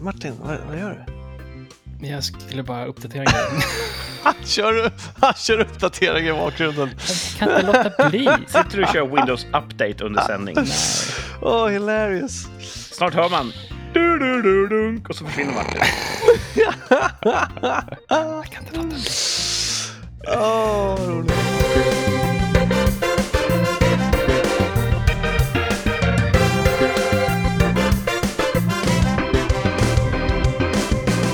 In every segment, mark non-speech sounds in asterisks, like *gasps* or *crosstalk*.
Martin, vad, vad gör du? Jag skulle bara uppdatera grejen. *laughs* *laughs* Han kör, han kör uppdatering i bakgrunden. Jag kan inte låta bli. *laughs* Sitter du och kör Windows Update under sändning? Åh, oh, hilarious. Snart hör man du, du, du, dunk, och så försvinner Martin. Jag kan inte låta bli. Åh, vad roligt.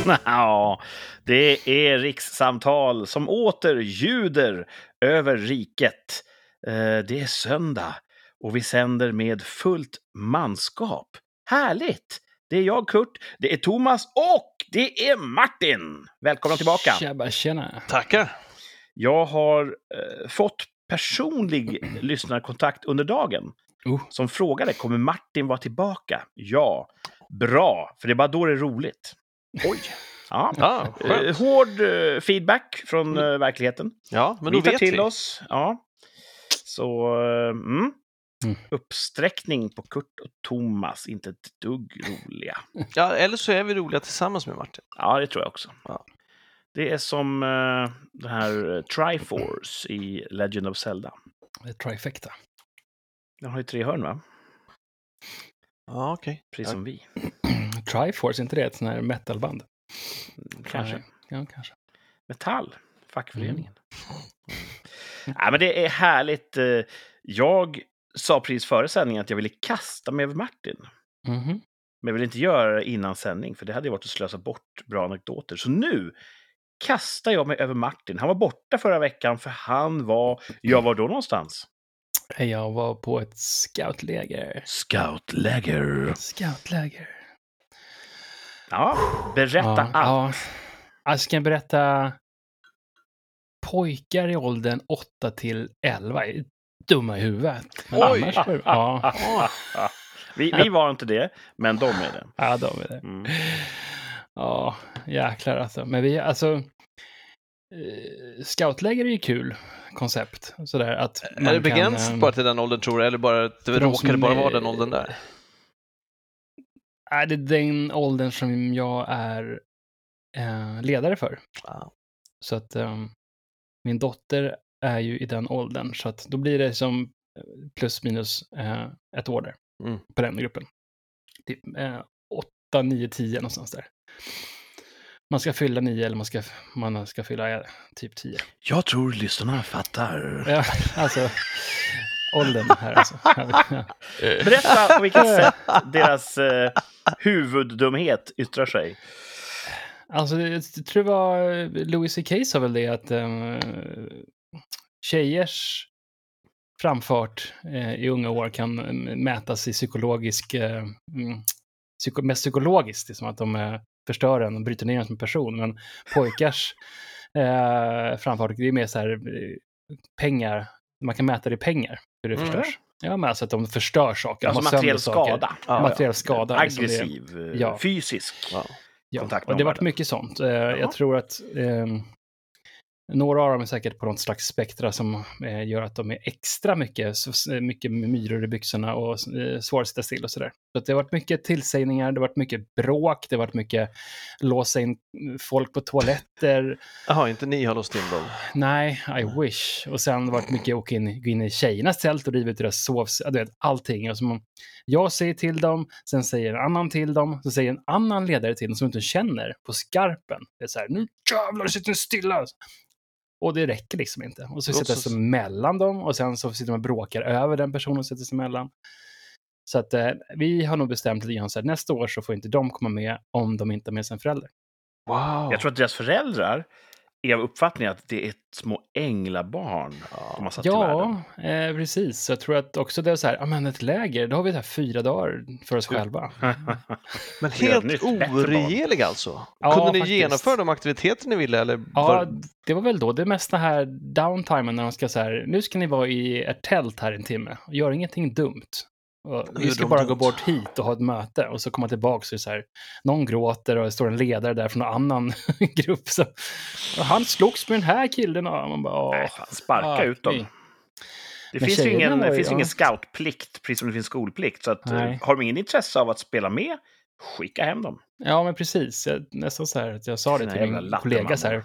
*laughs* Ja, det är rikssamtal som åter ljuder över riket. Eh, Det är söndag och vi sänder med fullt manskap. Härligt! Det är jag, Kurt, det är Thomas och det är Martin! Välkomna tillbaka! Tjaba, tjena. Tackar. Jag har eh, fått personlig lyssnarkontakt under dagen Oh. som frågade kommer Martin vara tillbaka? Ja, bra, för det är bara då det är roligt. Oj! Ja. Ja, Eh, skönt. hård eh, feedback från eh, verkligheten. Ja, men då vi tar vet till vi. oss. Ja. Så, mm. Mm. Uppsträckning på Kurt och Thomas, inte ett dugg roliga. Ja, eller så är vi roliga tillsammans med Martin. Ja, det tror jag också. Ja. Det är som uh, den här Triforce i Legend of Zelda. Det är Trifecta. Den har ju tre hörn, va? Ja, okej. Precis Ja. som vi. Triforce, inte det ett sånt här metalband? Kanske. Nej. Ja, kanske. Metall, fackföreningen. Mm. *laughs* Ja, men det är härligt. eh, Jag sa precis före sändningen att jag ville kasta mig över Martin. Mhm. Men jag vill inte göra det innan sändning, för det hade varit att slösa bort bra anekdoter. Så nu kastar jag mig över Martin. Han var borta förra veckan, för han var... Jag var då någonstans? Jag var på ett scoutläger. Scoutläger. Scoutläger. Ja, berätta ja, allt. Ja. Alltså jag berätta. Pojkar i åldern 8 till 11 är dumma i huvudet. Men Oj! annars Ja, *laughs* vi, vi var inte det, men de är det. ja, de är det. Mm. Ja, jäklar alltså. Men vi, alltså. Eh, scoutläger är ju kul koncept. Sådär att Är det begränsat eh, bara till den åldern tror du? Eller bara att det råkade bara vara den åldern där? Är det den åldern som jag är eh, ledare för? Ja. Så att ehm, min dotter är ju i den åldern, så att då blir det som eh, plus minus eh, ett år där Mm. på den gruppen. Typ, eh, 8, 9, 10 någonstans där. Man ska fylla 9 eller man ska, man ska fylla eh, typ 10. Jag tror lyssnarna fattar. Ja, *laughs* alltså åldern här alltså. *laughs* Berätta på vilket sätt deras eh, huvuddumhet yttrar sig. Alltså, jag tror det var Louis CK sa väl det att um, tjejers framfart eh, i unga år kan mm, mätas i psykologisk, eh, mm, psyko, mest psykologiskt, det är som att de eh, förstör en och bryter ner en som person. Men pojkars eh, framfart, det är mer så här eh, pengar, man kan mäta det i pengar, hur det Mm. förstörs. Ja, men alltså att de förstör saker. Alltså materiell skada. Ja, materiell skada. liksom det- Aggressiv, eh, Ja. fysisk. Ja. Kontakt med och det har varit mycket sånt. Eh, jag tror att eh, några av dem är säkert på något slags spektra som eh, gör att de är extra mycket, mycket myror i byxorna och eh, att sitta still och sådär. Så att det har varit mycket tillsägningar, det har varit mycket bråk, det har varit mycket låsa in folk på toaletter. *laughs* Jaha, inte ni har låst in dem? Nej, I wish. Och sen har det varit mycket åka in, gå in i tjejernas tält och riva ut deras sov... ja, du vet, allting. Och som jag säger till dem, sen säger en annan till dem, så säger en annan ledare till dem som inte känner på skarpen. Det är så här, nu jävlar sitter ni stilla! Och det räcker liksom inte. Och så så- sig mellan dem och sen så sitter man och bråkar över den personen och sätter sig emellan. Så att eh, vi har nog bestämt lite grann så här, nästa år så får inte de komma med om de inte har med sig en förälder. Wow! Jag tror att deras föräldrar är av uppfattningen att det är ett små änglabarn de har satt till världen. Ja, eh, precis. Så jag tror att också det är så här, ja men ett läger, då har vi det här fyra dagar för oss själva. *laughs* Men helt oregelig alltså? Ja, Kunde ni faktiskt. genomföra de aktiviteter ni ville? Eller Ja, var... det var väl då. Det är mest det här downtimen när de ska så här, nu ska ni vara i ert tält här en timme och gör ingenting dumt. Vi ska bara gå bort hit och ha ett möte och så komma tillbaka så är det så här, någon gråter och det står en ledare där från någon annan *laughs* grupp. Så, han slogs med den här killen och man bara, Nej, fan, sparka fuck ut dem. Det Men finns ju ingen, var finns ja. ingen scoutplikt, precis som det finns skolplikt. Så att, eh, Nej. har de ingen intresse av att spela med, Skicka hem dem. Ja, men precis. Jag, nästan så här att jag sa det till min kollega så här.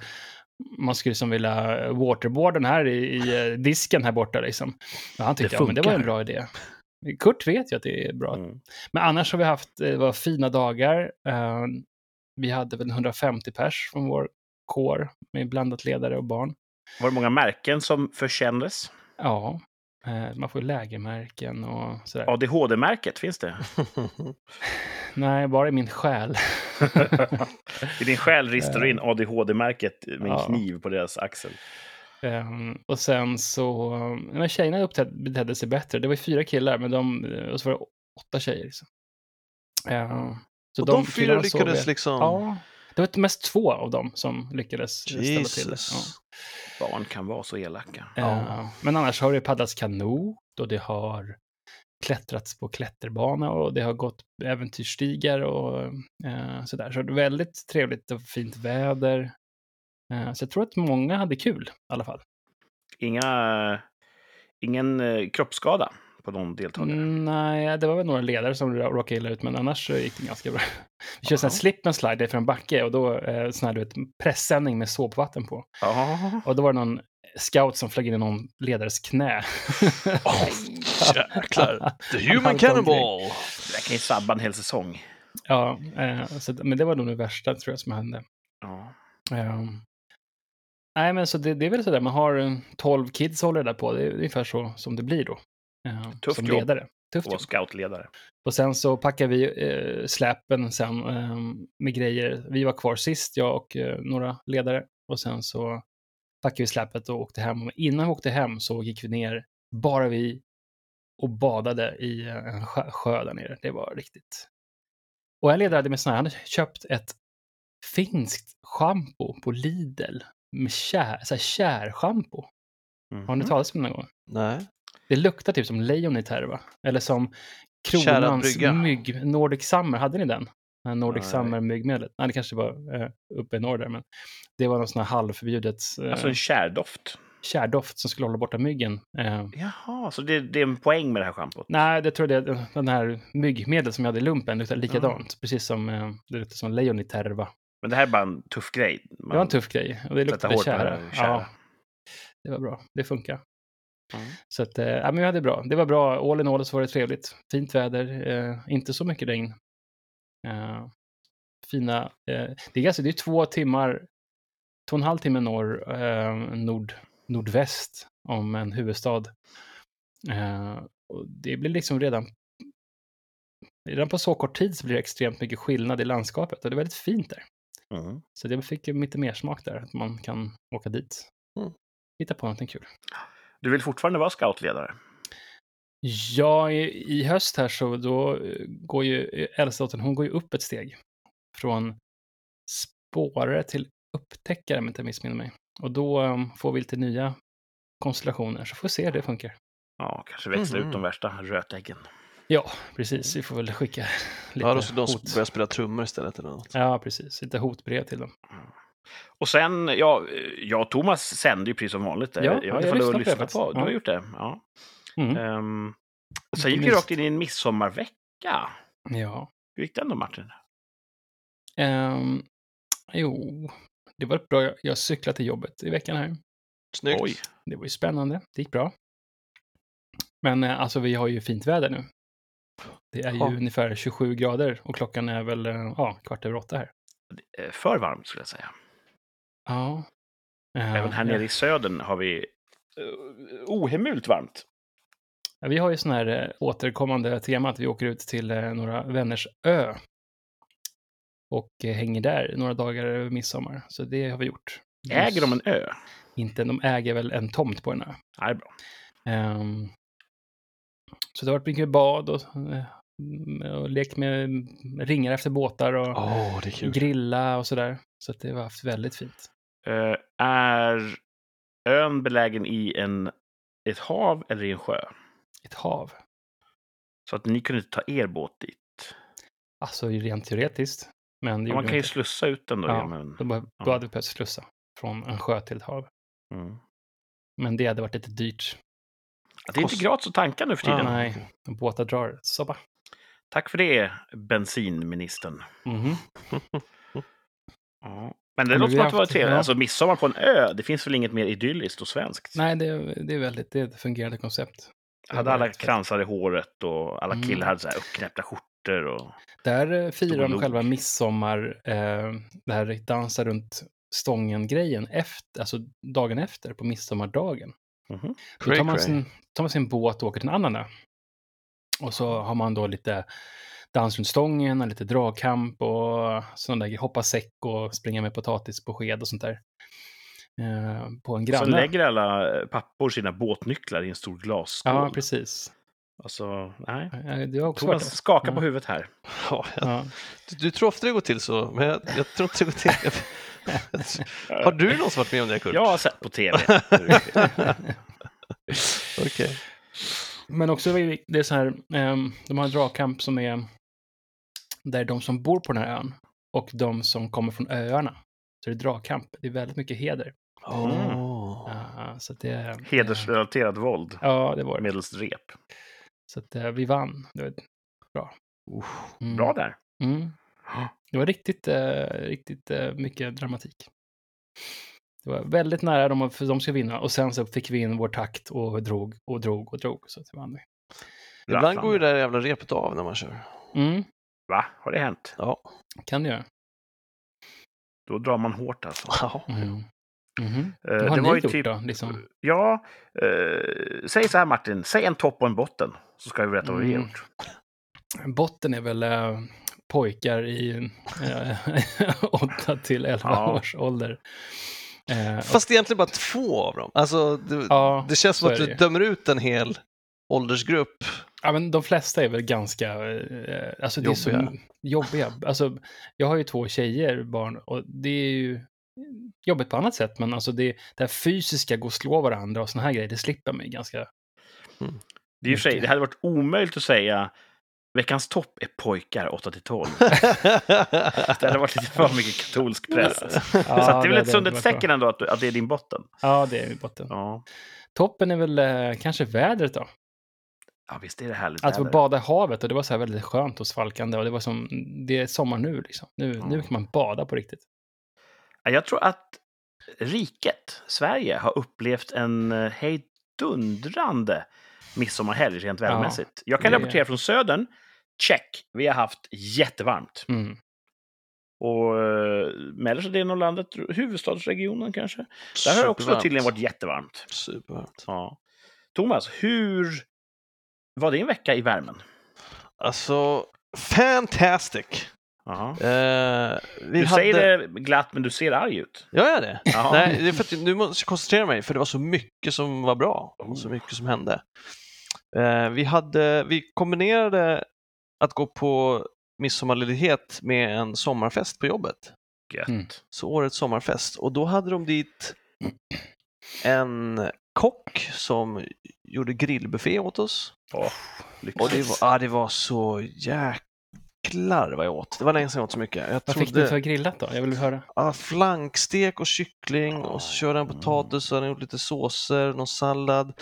Man skulle som vilja waterboarda den här i, i eh, disken här borta liksom. Han tyckte, Det ja men det var en bra idé. Kurt vet ju att det är bra. Mm. Men annars har vi haft, det var fina dagar. Eh, vi hade väl 150 pers från vår kår med blandat ledare och barn. Var det många märken som förkändes? Ja, eh, man får lägermärken och sådär. ADHD-märket, finns det? *laughs* Nej, bara i min själ. *laughs* I din själ ristar du in ADHD-märket med en Ja. kniv på deras axel. Ehm, och sen så, men tjejerna uppträdde, betedde sig bättre. Det var ju fyra killar, men de, och så var det åtta tjejer. Liksom. Ehm, så Och de fyra killarna sov lyckades liksom... Ja, det var mest två av dem som lyckades ställa till det. Jesus. Barn kan vara så elaka. Ja. Ehm, men annars har det paddlats kanot och det har klättrats på klätterbana och det har gått äventyrsstigar och eh, sådär. Så det väldigt trevligt och fint väder. Eh, så jag tror att många hade kul i alla fall. Inga, ingen eh, kroppsskada på någon deltagare. Mm, nej, det var väl några ledare som rå- råkade illa ut, men annars så gick det ganska bra. Vi körde en slip and slide för en backe och då eh, sån här, du vet, pressändning med såpvatten på. Ja. Och då var det någon scout som flög in i någon ledares knä. *laughs* Åh, jäklar. The human cannibal! Det där kan ju sabba en hel säsong. ja, eh, så, men det var nog det värsta tror jag som hände. Ja. Ehm, nej, men så det, det är väl sådär, man har eh, 12 kids håller där på. Det är ungefär så som det blir då. eh, Tufft som jobb. ledare. Tufft Och jobb. scoutledare. Och sen så packar vi eh, släpen sen eh, med grejer. Vi var kvar sist, jag och eh, några ledare. Och sen så packade vi släpet och åkte hem. Och innan vi åkte hem så gick vi ner, bara vi, och badade i eh, en sjö, sjö där nere. Det var riktigt. Och en ledare hade med här, han hade köpt ett finskt schampo på Lidl med kär, så här kärschampo. Har ni Mhm. talat om det någon gång? Nej. Det luktar typ som lejon i Terva. Eller som Kronans mygg, Nordic Summer. Hade ni den? Nordic Nej. Summer myggmedlet. Nej, det kanske var eh, uppe i norr där, men det var någon sån här halvförbjudet eh, Alltså en kärdoft. kärdoft som skulle hålla borta myggen. Eh, Jaha, så det, det är en poäng med det här schampot? nej, det tror jag det den här myggmedlet som jag hade i lumpen luktar likadant. Precis som eh, det luktar som lejon i Terva. Men det här är bara en tuff grej. Man Det var en tuff grej och det sätter luktade det kära. Ja, det var bra. Det funkar. Mm. Så att, eh, ja, men vi hade bra. Det var bra. All in all så var det trevligt. Fint väder, eh, inte så mycket regn. Eh, fina, eh, det är ganska, det är två timmar, två och en halv timme norr, eh, nord, nordväst om en huvudstad. Eh, och det blir liksom redan, redan på så kort tid så blir det extremt mycket skillnad i landskapet och det är väldigt fint där. Mm. Så det fick lite mer smak där, att man kan åka dit. Mm. Hitta på någonting kul. Du vill fortfarande vara scoutledare? Ja, i, i höst här så då eh, går ju eh, äldsta dottern, hon går ju upp ett steg. Från spårare till upptäckare om jag inte missminner mig. Och då um, får vi lite nya konstellationer, så får vi se hur det funkar. Ja, kanske växla Mhm. ut de värsta rötäggen. Ja, precis. Vi får väl skicka lite Ja, då ska de hot. börja spela trummor istället eller något. Ja, precis. Lite hotbrev till dem. Och sen, ja, jag och Thomas sände ju precis som vanligt. Ja, jag har det lyssnat på. Du har Ja. gjort det? Ja. Mm. Ehm, sen gick vi rakt in i en midsommarvecka. Ja. Hur gick den då, Martin? Ehm, jo, det var bra. Jag- Jag cyklade till jobbet i veckan här. Snyggt. Oj. Det var ju spännande. Det gick bra. Men eh, alltså, vi har ju fint väder nu. Det är ju Ja. ungefär 27 grader och klockan är väl eh, ja, kvart över åtta här. Eh, För varmt, skulle jag säga. Ja. Eh, Även här nere i södern har vi uh, ohemult varmt. ja, Vi har ju sån här eh, återkommande tema att vi åker ut till eh, några vänners ö. Och eh, hänger där några dagar över midsommar. Så det har vi gjort. Äger de en ö? Inte, de äger väl en tomt på en ö. Ja, är bra. Ehm, så det har varit mycket bad och, eh, och lekt med ringar efter båtar och kul. grilla och sådär. Så att det har haft väldigt fint. Eh, är ön belägen i en, ett hav eller i en sjö? Ett hav. Så att ni kunde ta er båt dit. Alltså rent teoretiskt. Men Ja, man kan ju inte. slussa ut den då. Ja, genom en- Då, bara- ja. då hade vi behövt slussa från en sjö till ett hav. Mm. Men det hade varit lite dyrt. Det är inte gratis att tanka nu för tiden. Ja. Nej, båtar drar så bara. Tack för det, bensinministern. Mhm. *laughs* Ja. Men det Ja, låter som att det var trevligt. ja. Alltså midsommar på en ö, det finns väl inget mer idylliskt och svenskt? Nej, det, det är väldigt, det är ett fungerande koncept. Det hade alla kransar i håret och alla Mm. killar hade så här uppknäppta skjortor. Och... Där eh, firar de själva midsommar, eh, det här dansa runt stången-grejen, efter, alltså dagen efter, på midsommardagen. Mhm. Då tar man, sin, tar man sin båt och åker till en annan ö. Och så har man då lite dans runt stången och lite dragkamp och sådana där hoppa säck och springa med potatis på sked och sånt där. Eh, på en Så granne. lägger alla eh, pappor sina båtnycklar i en stor glasskål. Ja, precis. Alltså, nej. Du har också Thomas skakar på Ja. huvudet här. *laughs* Ja, jag, Ja. du, du tror ofta det går till så, men jag, jag tror inte det går till. *laughs* Har du någonsin varit med om det, Kurt? Jag har sett på tv. *laughs* Okej. Men också, det är så här, ehm, de har en dragkamp som är där de som bor på den här ön och de som kommer från öarna. Så det är dragkamp. Det är väldigt mycket heder. Åh. Så att det, Hedersrelaterat våld. Ja, det var det. Medelst rep. Så att eh, vi vann. Det var bra. Mm. Bra där. Mm. Det var riktigt, eh, riktigt eh, mycket dramatik. Det var väldigt nära dem, för de ska vinna. Och sen så fick vi in vår takt och drog och drog och drog. Så vi vann. vi. Ibland går ju det där jävla repet av när man kör. Mm, Va? Har det hänt? Ja. kan det göra. Då drar man hårt alltså. *laughs* Ja. Mm. Mhm. Eh, Vad har det ni var ju gjort typ... då? Liksom? Ja, eh, säg så här Martin. Säg en topp och en botten. Så ska vi berätta vad vi har Mm. gjort. Botten är väl äh, pojkar i *laughs* äh, 8 till 11 Ja. års ålder. Eh, och- Fast egentligen bara två av dem. Alltså, det, ja, det känns som att du det. dömer ut en hel åldersgrupp. ja, men de flesta är väl ganska, eh, alltså det är så Jobbiga. jobbiga. Alltså, jag har ju två tjejer, barn, och det är ju jobbigt på annat sätt, men alltså det, det här fysiska, gå och slå varandra och såna här grejer, det slipper mig ganska. Det, är ju sig, det hade varit omöjligt att säga veckans topp är pojkar 8 till 12. ja, *laughs* Det hade varit lite för mycket katolsk präst. Ja, så att det är väl ett sundhetstecken ändå att, du- att det är din botten. Ja, det är botten. Ja, Toppen är väl eh, kanske vädret då. ja visst är det härligt Att få väder. bada i havet och det var så här väldigt skönt och svalkande och det var som, det är sommar nu liksom. Nu, Ja. nu kan man bada på riktigt. Ja, Jag tror att riket, Sverige, har upplevt en eh, hejdundrande midsommarhelg rent Ja, vädermässigt. Jag kan det- rapportera från södern. Check! Vi har haft jättevarmt. Mm. Och eh, mellersta delen av landet, huvudstadsregionen kanske, där har det också Supervarmt. tydligen varit jättevarmt. Supervarmt. Ja. Thomas, hur var din vecka i värmen? Alltså, fantastic! Aha. Eh, vi Du säger det glatt, men du ser arg ut. Gör jag det? Ja. Nej, det är för att nu måste jag koncentrera mig, för det var så mycket som var bra och så mycket som hände. Eh, vi, hade, vi kombinerade att gå på midsommarledighet med en sommarfest på jobbet. Gött. Mm. Så årets sommarfest. Och då hade de dit en kock som gjorde grillbuffé åt oss. Åh, Och det var, ah, det var så jäklar vad jag åt. Det var länge sedan jag åt så mycket. Jag Vad fick trodde- ni för grillat då? Jag vill höra. Ja, flankstek och kyckling och så körde han potatis och han gjort lite såser, någon sallad,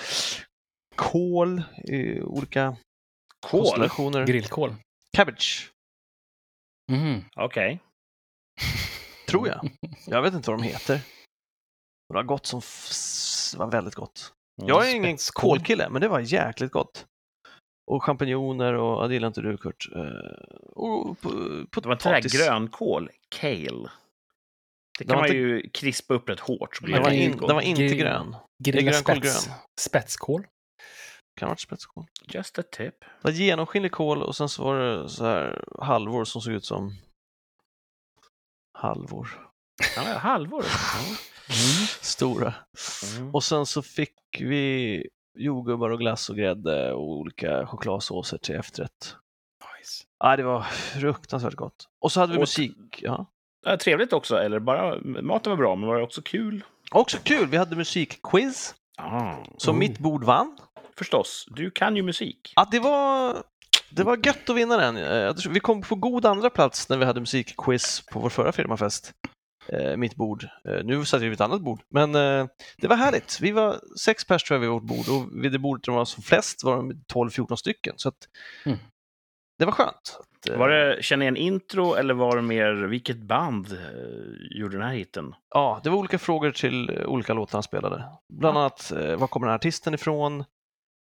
kål i olika Kål? Grillkål. Cabbage, Mhm. Okej. *laughs* tror jag. Jag vet inte vad de heter. Det var gott som det var väldigt gott. Jag är ingen kålkille, men det var jäkligt gott. Och champinjoner och, ja, det gillar inte du Kurt. Eh, Och po- Det var inte det potatis. grönkål, kale. Det Det kan var man inte- ju krispa upp rätt hårt. Så blir Den var, det in, den var inte grön. Grilla grönkål spets. grön? Spetskål. Kan ha varit spetskål. Just a tip. Det var genomskinlig kål och sen så var det så här halvor som såg ut som halvor. Ja, halvor. *laughs* Mm. Stora. Mm. Och sen så fick vi jordgubbar och glass och grädde och olika chokladsåser till efterrätt. Nice. Ja, det var fruktansvärt gott. Och så hade vi Och- musik. Ja. Ja, trevligt också, eller bara maten var bra, men var det också kul? Också kul, vi hade musikquiz. Ah. Så Oh. mitt bord vann. Förstås, du kan ju musik. Ja, det var, det var gött att vinna den. Eh, Vi kom på god andra plats när vi hade musikquiz på vår förra firmafest. Eh, mitt bord. Eh, nu satt vi vid ett annat bord, men det var härligt. Vi var sex pers tror jag vid vårt bord och vid det bordet de var som flest var de 12-14 stycken. Så att, Mm. det var skönt. Var det känna igen intro eller var det mer vilket band gjorde den här hiten? Ja, det var olika frågor till olika låtar han spelade. Bland annat, var kommer den här artisten ifrån?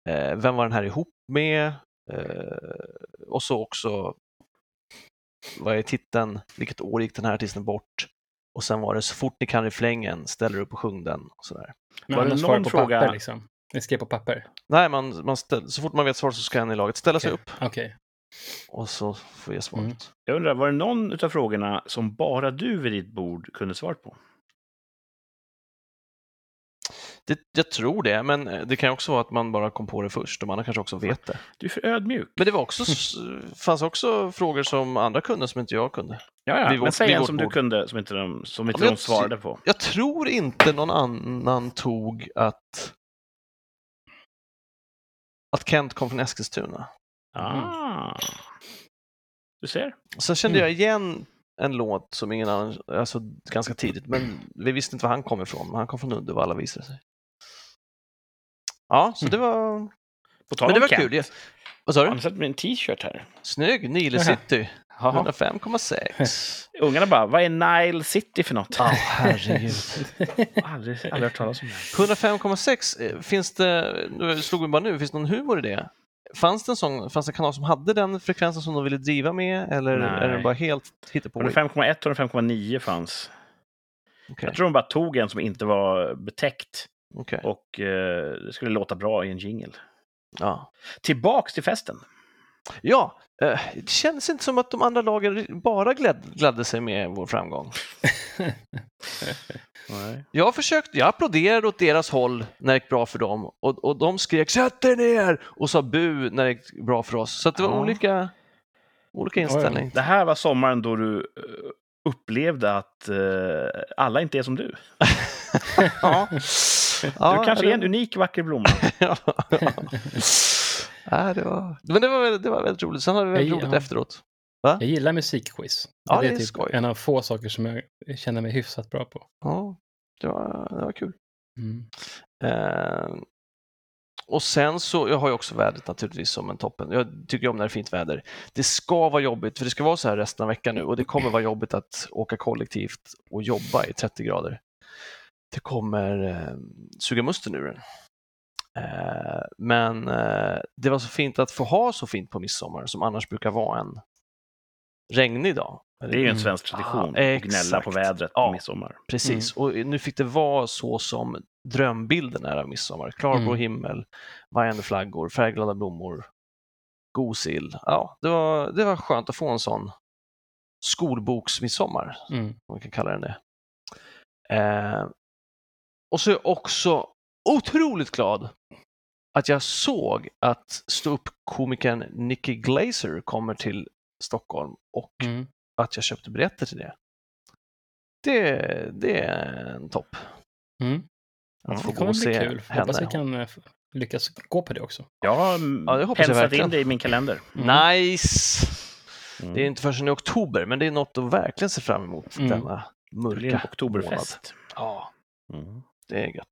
Eh, vem var den här ihop med? Eh, och så också, vad är titeln? Vilket år gick den här artisten bort? Och sen var det så fort ni kan refrängen, ställer upp och sjung den. Och sådär. Men Var det någon på fråga- papper liksom. Ni skrev på papper? Nej, man, man ställ, så fort man vet svaret så ska en i laget ställa sig Okej. upp Okej. och så får jag svaret. Mm. Jag undrar, var det någon av frågorna som bara du vid ditt bord kunde svaret på? Det, jag tror det, men eh, det kan också vara att man bara kom på det först. De andra kanske också vet det. Du är för ödmjuk. Men det var också, *laughs* fanns också frågor som andra kunde som inte jag kunde. Ja, ja. vid men vårt- säg en som du bord. kunde som inte de, som inte jag de svarade på. Jag tror inte någon annan tog att att Kent kom från Eskilstuna. Ah. Du ser. Sen kände Mm. jag igen en låt som ingen annan, alltså ganska tidigt, men vi visste inte var han kom ifrån, men han kom från Uddevalla visade det sig. Ja, så det var, På tal men det om var Kent. kul. Vad sa Har du? ni sett min t-shirt här? Snygg, Nile Jaha. City, Jaha. 105,6. *laughs* Ungarna bara, vad är Nile City för något? Ja, herregud. *laughs* aldrig, aldrig hört talas om det. 105,6, eh, finns det, nu slog vi bara nu, finns det någon humor i det? Fanns det en sån, fanns det en kanal som hade den frekvensen som de ville driva med eller Nej. är den bara helt hittepå? 105,1 och 105,9 fanns. Okej, Jag tror de bara tog en som inte var betäckt okej. och eh, det skulle låta bra i en jingle. Ja. Tillbaks till festen. ja, eh, det känns inte som att de andra lagen bara gläd, gladde sig med vår framgång. *laughs* Nej. Jag försökte, jag applåderade åt deras håll när det gick bra för dem och, och de skrek “sätt er ner” och sa bu när det gick bra för oss. Så det var Ja. olika, olika inställning. Det här var sommaren då du eh, upplevde att eh, alla inte är som du. *laughs* *laughs* ja. du kanske är en unik vacker blomma. *laughs* ja. ja, det var, men det var, väldigt- det var väldigt roligt. Sen hade vi väldigt Jag- roligt ja. efteråt. Jag gillar musikquiz. Ja, det är är typ skoj. en av få saker som jag känner mig hyfsat bra på. Ja, det var, det var kul. Mm. Eh, och sen så, jag har ju också vädret naturligtvis som en toppen. Jag tycker om när det är fint väder. Det ska vara jobbigt, för det ska vara så här resten av veckan nu och det kommer vara jobbigt att åka kollektivt och jobba i 30 grader. Det kommer eh, suga musten ur den. Eh, men eh, det var så fint att få ha så fint på midsommar som annars brukar vara en regnig dag. Det är ju en Mm. svensk tradition Ja, att gnälla på vädret på Ja. midsommar. Precis, och nu fick det vara så som drömbilden är av midsommar. Klarblå Mm. himmel, vajande flaggor, färgglada blommor, god sill. Ja, det var, det var skönt att få en sån skolboksmidsommar, Mm. om man kan kalla den det. Eh, och så är jag också otroligt glad att jag såg att ståuppkomikern Nicky Glazer kommer till Stockholm och Mm. att jag köpte biljetter till det. Det, det är en topp. Mm. Att Ja, få Det gå kommer och bli se kul. Hoppas vi henne. kan eh, lyckas gå på det också. Jag har Ja, det hoppas jag in det i min kalender. Mm. Nice! Mm. Det är inte förrän i oktober, men det är något att verkligen se fram emot Mm. denna Det blir en mörka oktoberfest. månad. Ja, Mm. Det är gött.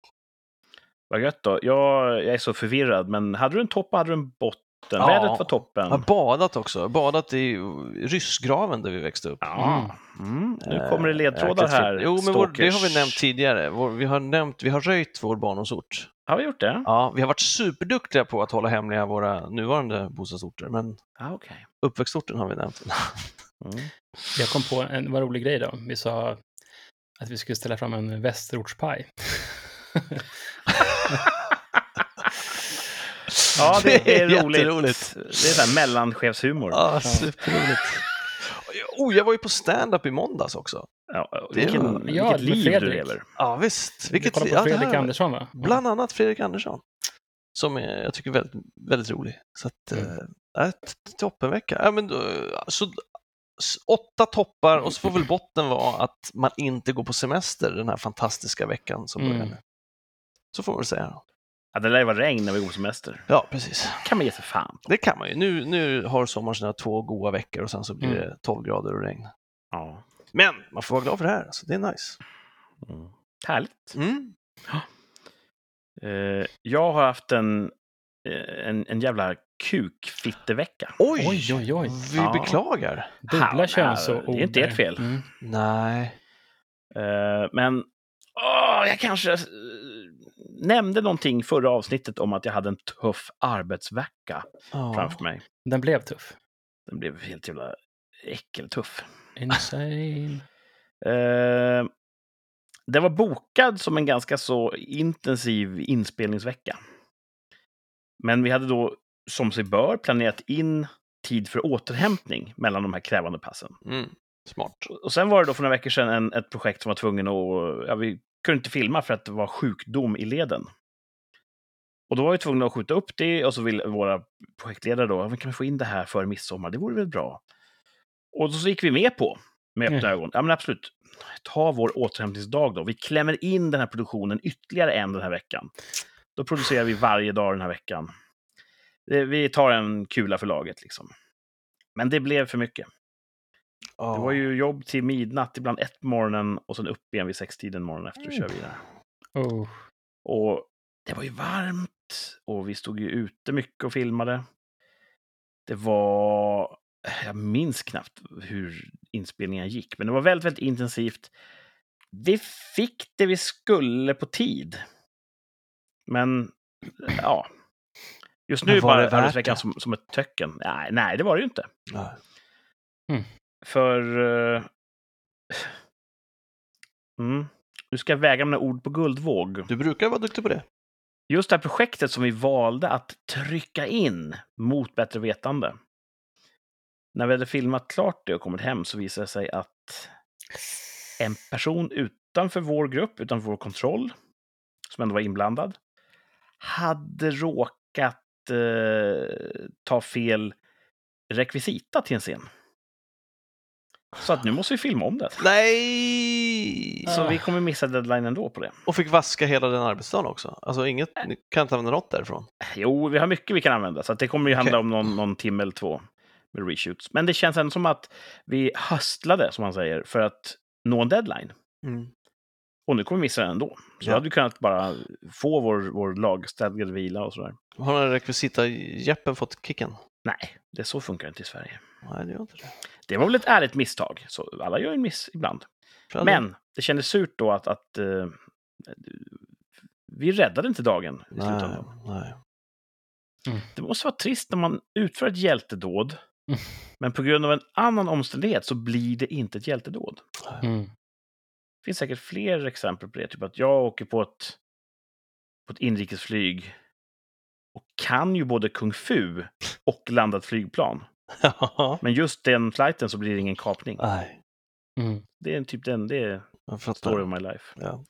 Vad gött då. Jag, jag är så förvirrad, men hade du en topp och hade du en botten? Ja. Vädret var toppen. Jag har badat också. Badat i ryssgraven där vi växte upp. Ja. Mm. Nu Eh, kommer det ledtrådar jäkligt här. Jo, men vår, det har vi nämnt tidigare. Vår, vi, har nämnt, vi har röjt vår barndomsort. Har vi gjort det? Ja, vi har varit superduktiga på att hålla hemliga våra nuvarande bostadsorter, men Ah, okej. uppväxtorten har vi nämnt. *laughs* Mm. Jag kom på en vad rolig grej då. Vi sa att vi skulle ställa fram en västerortspaj. Ja, det, Det är roligt. jätteroligt. Det är så här mellanchefshumor. Ja, superroligt. Oh, jag var ju på stand-up i måndags också. Ja, Det vilken, vilket Ja, med liv du Fredrik. lever. Ja, visst. Vi Vilket, kollar ja, på Fredrik här- Andersson va? Bland annat Fredrik Andersson. Som är, jag tycker är väldigt, väldigt rolig. Så att, Mm. eh, äh, toppenvecka. Ja, men, då, så, åtta toppar och så får väl botten vara att man inte går på semester den här fantastiska veckan som börjar Mm. nu. Så får man väl säga. Ja, det lär ju vara regn när vi går på semester. Ja, precis. kan man ge sig fan på. Det kan man ju. Nu, nu har sommaren sina två goda veckor och sen så blir Mm. det 12 grader och regn. Ja. Men man får vara glad för det här. Alltså, det är nice. Mm. Härligt. Mm. Eh, jag har haft en en, en jävla kukfittevecka. Oj! Oj, oj, oj. Vi Ja. beklagar. Dubbla könsord. det är inte ert fel. Mm. Nej. Eh, men åh, jag kanske eh, nämnde någonting förra avsnittet om att jag hade en tuff arbetsvecka Ja. framför mig. Den blev tuff. Den blev helt jävla äckeltuff. Insane. *laughs* Eh, det var bokad som en ganska så intensiv inspelningsvecka. Men vi hade då, som sig bör, planerat in tid för återhämtning mellan de här krävande passen. Mm. Smart. Och sen var det då för några veckor sedan en, ett projekt som var tvungen att... Ja, vi kunde inte filma för att det var sjukdom i leden. Och då var vi tvungna att skjuta upp det och så vill våra projektledare då, "Ja, men kan vi få in det här före midsommar? Det vore väl bra? Och så gick vi med på, med öppna Mm. ögon. Ja, men absolut. Ta vår återhämtningsdag då. Vi klämmer in den här produktionen ytterligare en den här veckan. Då producerar vi varje dag den här veckan. Vi tar en kula för laget liksom. Men det blev för mycket. Ja. Det var ju jobb till midnatt, ibland ett på morgonen och sen upp igen vid sextiden morgonen efter och köra vidare. Oh. Och det var ju varmt och vi stod ju ute mycket och filmade. Det var... Jag minns knappt hur inspelningen gick, men det var väldigt, väldigt intensivt. Vi fick det vi skulle på tid. Men, ja. Just nu bara arbetsveckan som, som ett töcken. Nej, nej, det var det ju inte. Nej. För... eh, mm, nu ska jag väga mina ord på guldvåg. Du brukar vara duktig på det. Just det här projektet som vi valde att trycka in mot bättre vetande. När vi hade filmat klart det och kommit hem så visade det sig att en person utanför vår grupp, utanför vår kontroll, som ändå var inblandad, hade råkat eh, ta fel rekvisita till en scen. Så att nu måste vi filma om det. Nej! Så Ah. vi kommer missa deadline ändå på det. Och fick vaska hela den arbetsdagen också. Alltså inget, ni kan inte använda något därifrån. Jo, vi har mycket vi kan använda, så det kommer ju handla Okej. om någon, någon timme eller två med reshoots. Men det känns ändå som att vi hustlade, som man säger, för att nå en deadline. Och nu kommer vi missa den ändå. Så Ja. vi hade ju kunnat bara få vår, vår lagstadgade vila och sådär. Har den rekvisita-jeppen fått kicken? Nej, det så funkar det inte i Sverige. Nej, det gör inte det. Det var väl ett ärligt misstag. Så alla gör en miss ibland. För Men det kändes surt då att, att eh, vi räddade inte dagen i Nej, slutändan. nej. Det måste vara trist när man utför ett hjältedåd, Mm. men på grund av en annan omständighet så blir det inte ett hjältedåd. Mm. Det finns säkert fler exempel på det. Typ att jag åker på ett, på ett inrikesflyg och kan ju både kung fu och landa ett flygplan. *laughs* Men just den flighten så blir det ingen kapning. nej, Mm. Det är typ den, det är story of my life. Ja.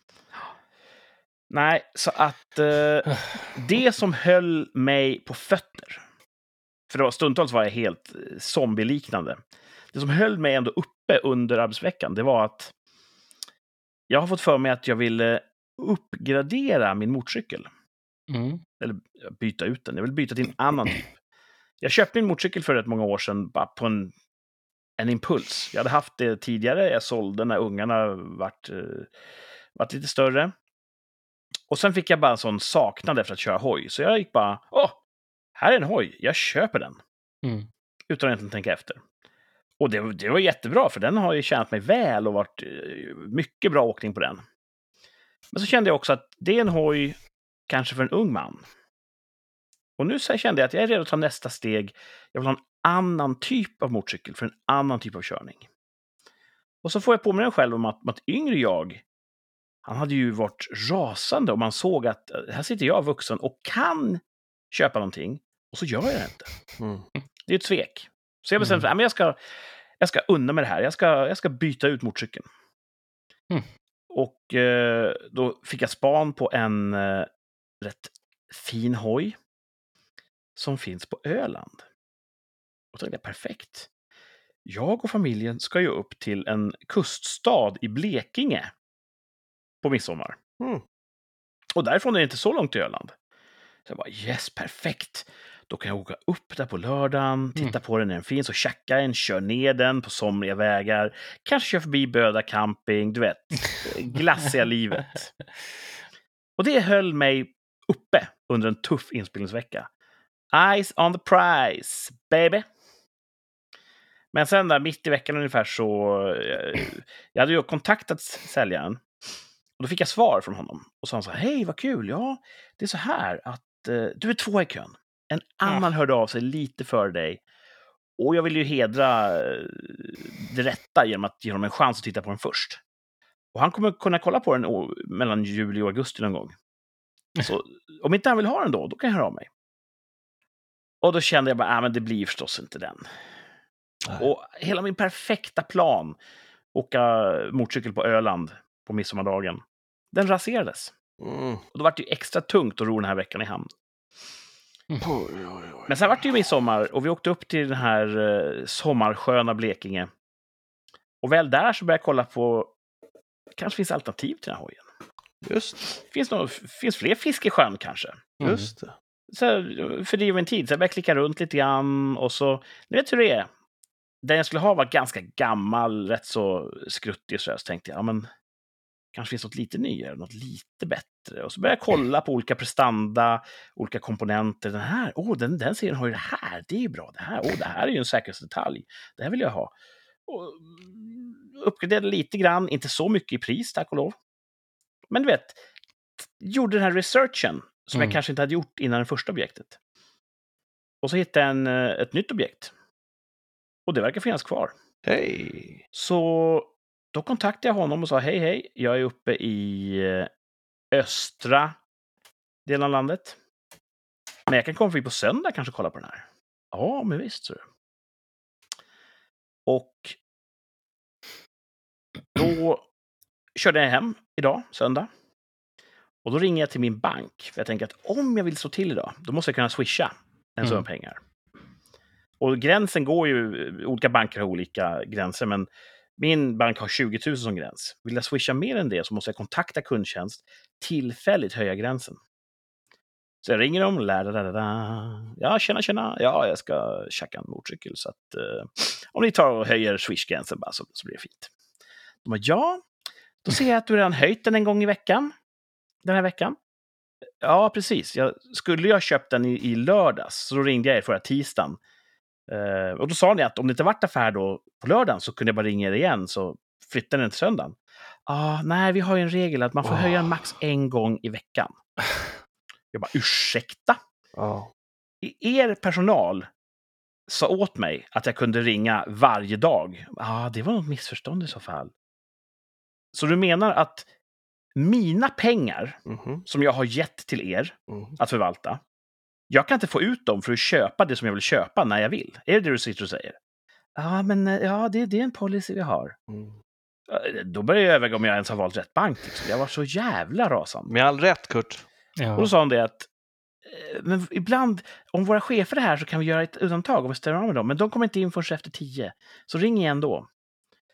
Nej, så att eh, *sighs* det som höll mig på fötter, för det var, stundtals var jag helt eh, zombieliknande. Det som höll mig ändå uppe under arbetsveckan, det var att jag har fått för mig att jag ville uppgradera min motorcykel. Mm. Eller byta ut den. Jag vill byta till en annan typ. Jag köpte min motorcykel för rätt många år sedan bara på en, en impuls. Jag hade haft det tidigare. Jag sålde när ungarna vart, eh, vart lite större. Och sen fick jag bara en sån saknad efter att köra hoj. Så jag gick bara, åh, här är en hoj, jag köper den. Mm. Utan att egentligen tänka efter. Och det, det var jättebra, för den har ju tjänat mig väl och varit eh, mycket bra åkning på den. Men så kände jag också att det är en hoj kanske för en ung man. Och nu så kände jag att jag är redo att ta nästa steg. Jag vill ha en annan typ av motorcykel för en annan typ av körning. Och så får jag påminna mig själv om att, att yngre jag, han hade ju varit rasande och man såg att eh, här sitter jag vuxen och kan köpa någonting och så gör jag det inte. Mm. Det är ett svek. Så jag bestämde Mm. för att jag ska, jag ska unna mig det här. Jag ska, jag ska byta ut motorcykeln. Mm. Och eh, då fick jag span på en eh, rätt fin hoj som finns på Öland. Och då tänkte jag, perfekt. Jag och familjen ska ju upp till en kuststad i Blekinge på midsommar. Mm. Och därifrån är det inte så långt till Öland. Så jag bara, yes, perfekt. Då kan jag åka upp där på lördagen, titta Mm. på den när den finns och tjacka en, kör ner den på somriga vägar. Kanske kör förbi Böda camping, du vet. *laughs* Glassiga livet. Och det höll mig uppe under en tuff inspelningsvecka. Eyes on the prize, baby. Men sen där mitt i veckan ungefär så... eh, Jag hade ju kontaktat säljaren. Och då fick jag svar från honom. Och så han så här, hej vad kul, ja, det är så här att eh, du är två i kön. En annan hörde av sig lite före dig. Och jag vill ju hedra eh, det rätta genom att ge honom en chans att titta på den först. Och han kommer kunna kolla på den mellan juli och augusti någon gång. *laughs* Så om inte han vill ha den då, då kan jag höra av mig. Och då kände jag bara, ah, men det blir förstås inte den. Nej. Och hela min perfekta plan, åka motorcykel på Öland på midsommardagen, den raserades. Mm. Och då var det ju extra tungt att ro den här veckan i hamn. Oj, oj, oj. Men sen var det ju midsommar och vi åkte upp till den här eh, sommarsköna Blekinge. Och väl där så började jag kolla på, kanske finns alternativ till den här hojen. Just, Finns, någon, finns fler fisk i sjön kanske? Mm. just det. Så här, fördriva en tid, så jag började klicka runt lite grann och så, ni vet hur det är. Den jag skulle ha var ganska gammal, rätt så skruttig och så, där, så tänkte jag, ja men kanske finns något lite nyare, något lite bättre. Och så började jag kolla på olika prestanda, olika komponenter. Den här, åh, den, den serien har ju det här, det är ju bra. Det här, åh, det här är ju en säkerhetsdetalj. Det här vill jag ha. Och, mm, uppgraderade lite grann, inte så mycket i pris, tack och lov. Men du vet, gjorde den här researchen som Mm. jag kanske inte hade gjort innan det första objektet. Och så hittade jag en, eh, ett nytt objekt. Och det verkar finnas kvar. Hej! Så då kontaktade jag honom och sa hej hej, jag är uppe i eh, östra delen av landet. Men jag kan komma förbi på söndag kanske och kolla på den här. Ja, men visst. Så. Och då körde jag hem idag, söndag. Och då ringer jag till min bank. För jag tänker att om jag vill slå till idag, då måste jag kunna swisha en summa Mm. pengar. Och gränsen går ju, olika banker har olika gränser, men min bank har 20 000 som gräns. Vill jag swisha mer än det så måste jag kontakta kundtjänst, tillfälligt höja gränsen. Så jag ringer dem, la, la, la, la, ja tjena tjena, ja jag ska tjacka en motorcykel så att eh, om ni tar och höjer swishgränsen bara så, så blir det fint. De bara, ja, då ser jag att du redan höjt den en gång i veckan, den här veckan. Ja, precis. Jag skulle jag ha köpt den i, i lördags, så ringde jag er förra tisdagen. Eh, och då sa ni att om det inte varit affär då på lördagen så kunde jag bara ringa er igen, så flyttade den till söndagen. Ah, nej, vi har ju en regel att man får Åh. höja max en gång i veckan. *sighs* Jag bara, ursäkta? I- Er personal sa åt mig att jag kunde ringa varje dag. Ah, det var något missförstånd i så fall. Så du menar att mina pengar Mhm, som jag har gett till er mhm. att förvalta, jag kan inte få ut dem för att köpa det som jag vill köpa när jag vill. Är det det du sitter och säger? Ja, men eh, ja, det, det är en policy vi har. Mm. Eh, Då börjar jag överväga om jag ens har valt rätt bank. Liksom. Jag var så jävla rasande. Med all rätt, Kurt. Ja. Och då sa hon det att eh, men ibland, om våra chefer är här så kan vi göra ett undantag om vi stämmer av med dem. Men de kommer inte in förrän efter tio. Så ring igen då.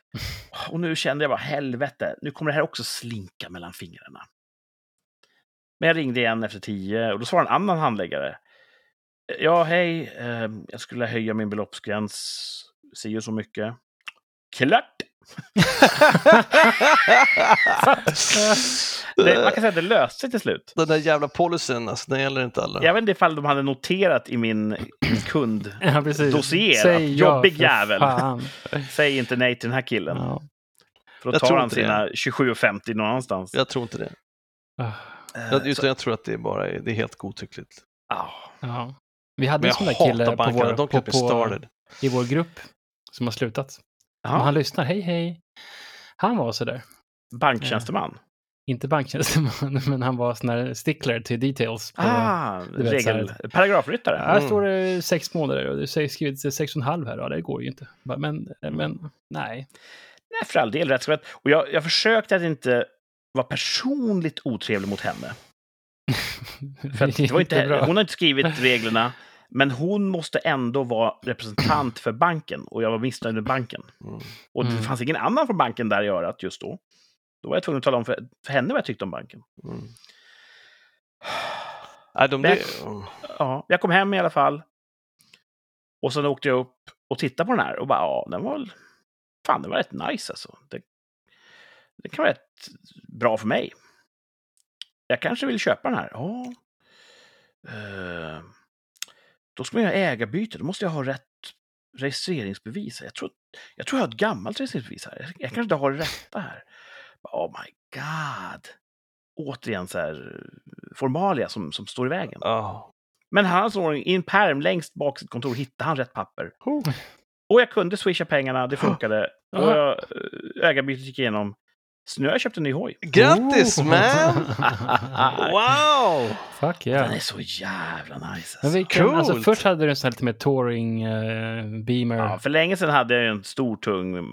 *laughs* Och nu kände jag bara helvete, nu kommer det här också slinka mellan fingrarna. Men jag ringde igen efter tio och då svarade en annan handläggare. Ja, hej, eh, jag skulle höja min beloppsgräns, si och så mycket. Klart! *laughs* Det, man kan säga att det löste sig till slut. Den där jävla policyn, alltså, den gäller inte alla. Jag vet inte ifall de hade noterat i min, *clears throat* min kund. ja, att ja, jobbig för jävel. fan. *laughs* Säg inte nej till den här killen. Ja. För då Jag tar han sina 27,50 någon annanstans. Jag tror inte det. Eh, Jag, så- utan jag tror att det är bara det är helt godtyckligt. Ja. Vi hade en sån där kille på vår, på, på, i vår grupp som har slutat. Men Jaha, han lyssnar, hej hej. Han var sådär. banktjänsteman. Inte banktjänsteman, *laughs* men han var sån här stickler till details. På, Ah, vet, regel... så Paragrafryttare. Här Mm. står det sex månader och det sägs skrivit sex och en halv här. Ja, det går ju inte. Men, men nej. Nej, för all del, rätt. Och jag, jag försökte att inte vara personligt otrevlig mot henne. För det var inte, hon har inte skrivit reglerna, men hon måste ändå vara representant för banken. Och jag var missnöjd med banken. Mm. Och det Mm. fanns ingen annan från banken där i örat just då. Då var jag tvungen att tala om för, för henne vad jag tyckte om banken. Mm. Nej, de, Men- det, mm. Ja, jag kom hem i alla fall. Och sen åkte jag upp och tittade på den här och bara, ja, den var. Fan, den var rätt nice alltså. Det, det kan vara rätt bra för mig. Jag kanske vill köpa den här. Ja. Eh, då ska man göra ägarbyte, då måste jag ha rätt registreringsbevis. Jag tror, jag tror jag har ett gammalt registreringsbevis här. Jag, kanske inte har det rätta här. Oh my god! Återigen så här formalia som, som står i vägen. Ja. Men hans ordning, i en pärm längst bak sitt kontor hittade han rätt papper. Oh. Och jag kunde swisha pengarna, det funkade. Och jag, eh, ägarbytet gick igenom. Så nu har jag köpt en ny hoj. Grattis Oh. man! *laughs* Wow! Fuck Den yeah. är så jävla nice. Men Alltså. vilken, alltså, Coolt. först hade du en sån här lite mer touring eh, beamer. Ja, för länge sedan hade jag en stor, tung eh,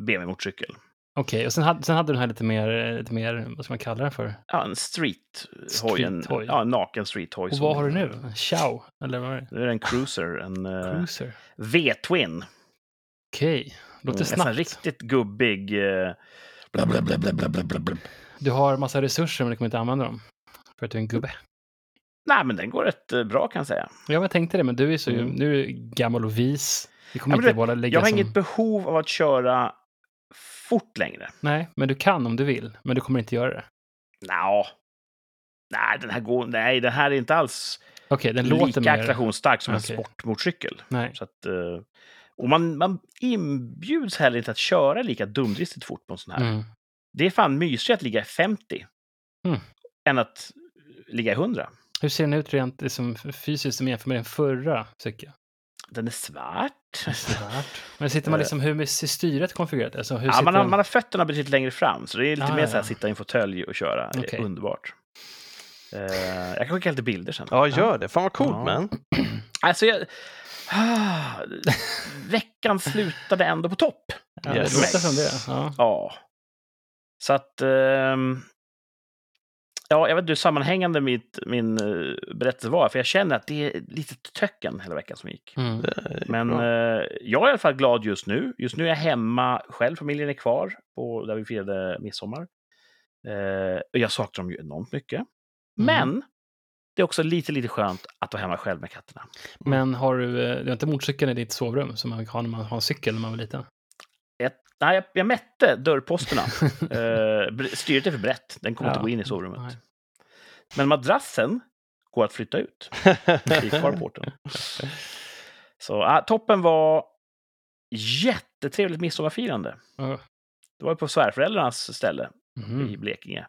BMW-motorcykel. Okej, och sen hade, sen hade du den här lite mer, lite mer, vad ska man kalla den för? Ja, en street-hoj. En, Street-hoj. ja, en naken street-hoj. Och som- vad har du nu? En Chow? Eller vad är det? Det är en Cruiser, en eh, Cruiser? V-twin. Okej, låter En sån snabbt. här riktigt gubbig... eh, bla, bla, bla, bla, bla, bla, bla, bla. Du har massa resurser men du kommer inte använda dem. För att du är en gubbe. Nej, men den går rätt eh, bra kan jag säga. Ja, jag tänkte det, men du är så Mm. nu är du gammal och vis. Det kommer Ja, inte du bara lägga Jag har som... inget behov av att köra fort längre. Nej, men du kan om du vill. Men du kommer inte göra det. Nå. Nej, den här går... Nej, den här är inte alls Okej, den lika låter mer... attraktionsstark som Okej. en sportmotorcykel. Nej. Så att, eh, och man, man inbjuds heller inte att köra lika dumdristigt fort på en sån här. Mm. Det är fan mysigare att ligga i 50 Mm. än att ligga i 100. Hur ser den ut rent liksom, fysiskt som jämför med den förra cykeln? Den är svart. Svart. Men sitter man liksom, hur är styret konfigurerat? Alltså, hur Ja, man, har, den? man har fötterna betydligt längre fram, så det är lite Ah, mer ja, så här ja. sitta i en fåtölj och köra. Det är Okej. underbart. Eh, jag kan skicka lite bilder sen. Ja, gör det. Fan vad coolt Ja. man. *clears throat* Alltså, jag... Ah, veckan slutade ändå på topp. Ja, det Yes. låter som det. Ja. Ja. Så att... ehm, ja, jag vet inte hur sammanhängande mitt, min uh, berättelse var, för jag känner att det är lite töcken hela veckan som gick. Mm. Men eh, jag är i alla fall glad just nu. Just nu är jag hemma själv, familjen är kvar på, där vi firade midsommar. Eh, och jag saknar dem ju enormt mycket. Men det är också lite, lite skönt att vara hemma själv med katterna. Men har du, eh, du har inte motorcykeln i ditt sovrum som man har när man har en cykel när man var liten? Ett, nej, jag, jag mätte dörrposterna. *laughs* eh, styret är för brett, den kommer Ja. inte gå in i sovrummet. Nej. Men madrassen går att flytta ut i carporten. *laughs* Så ah, toppen var jättetrevligt midsommarfirande. Ja. Det var ju på svärföräldrarnas ställe i Mhm. Blekinge.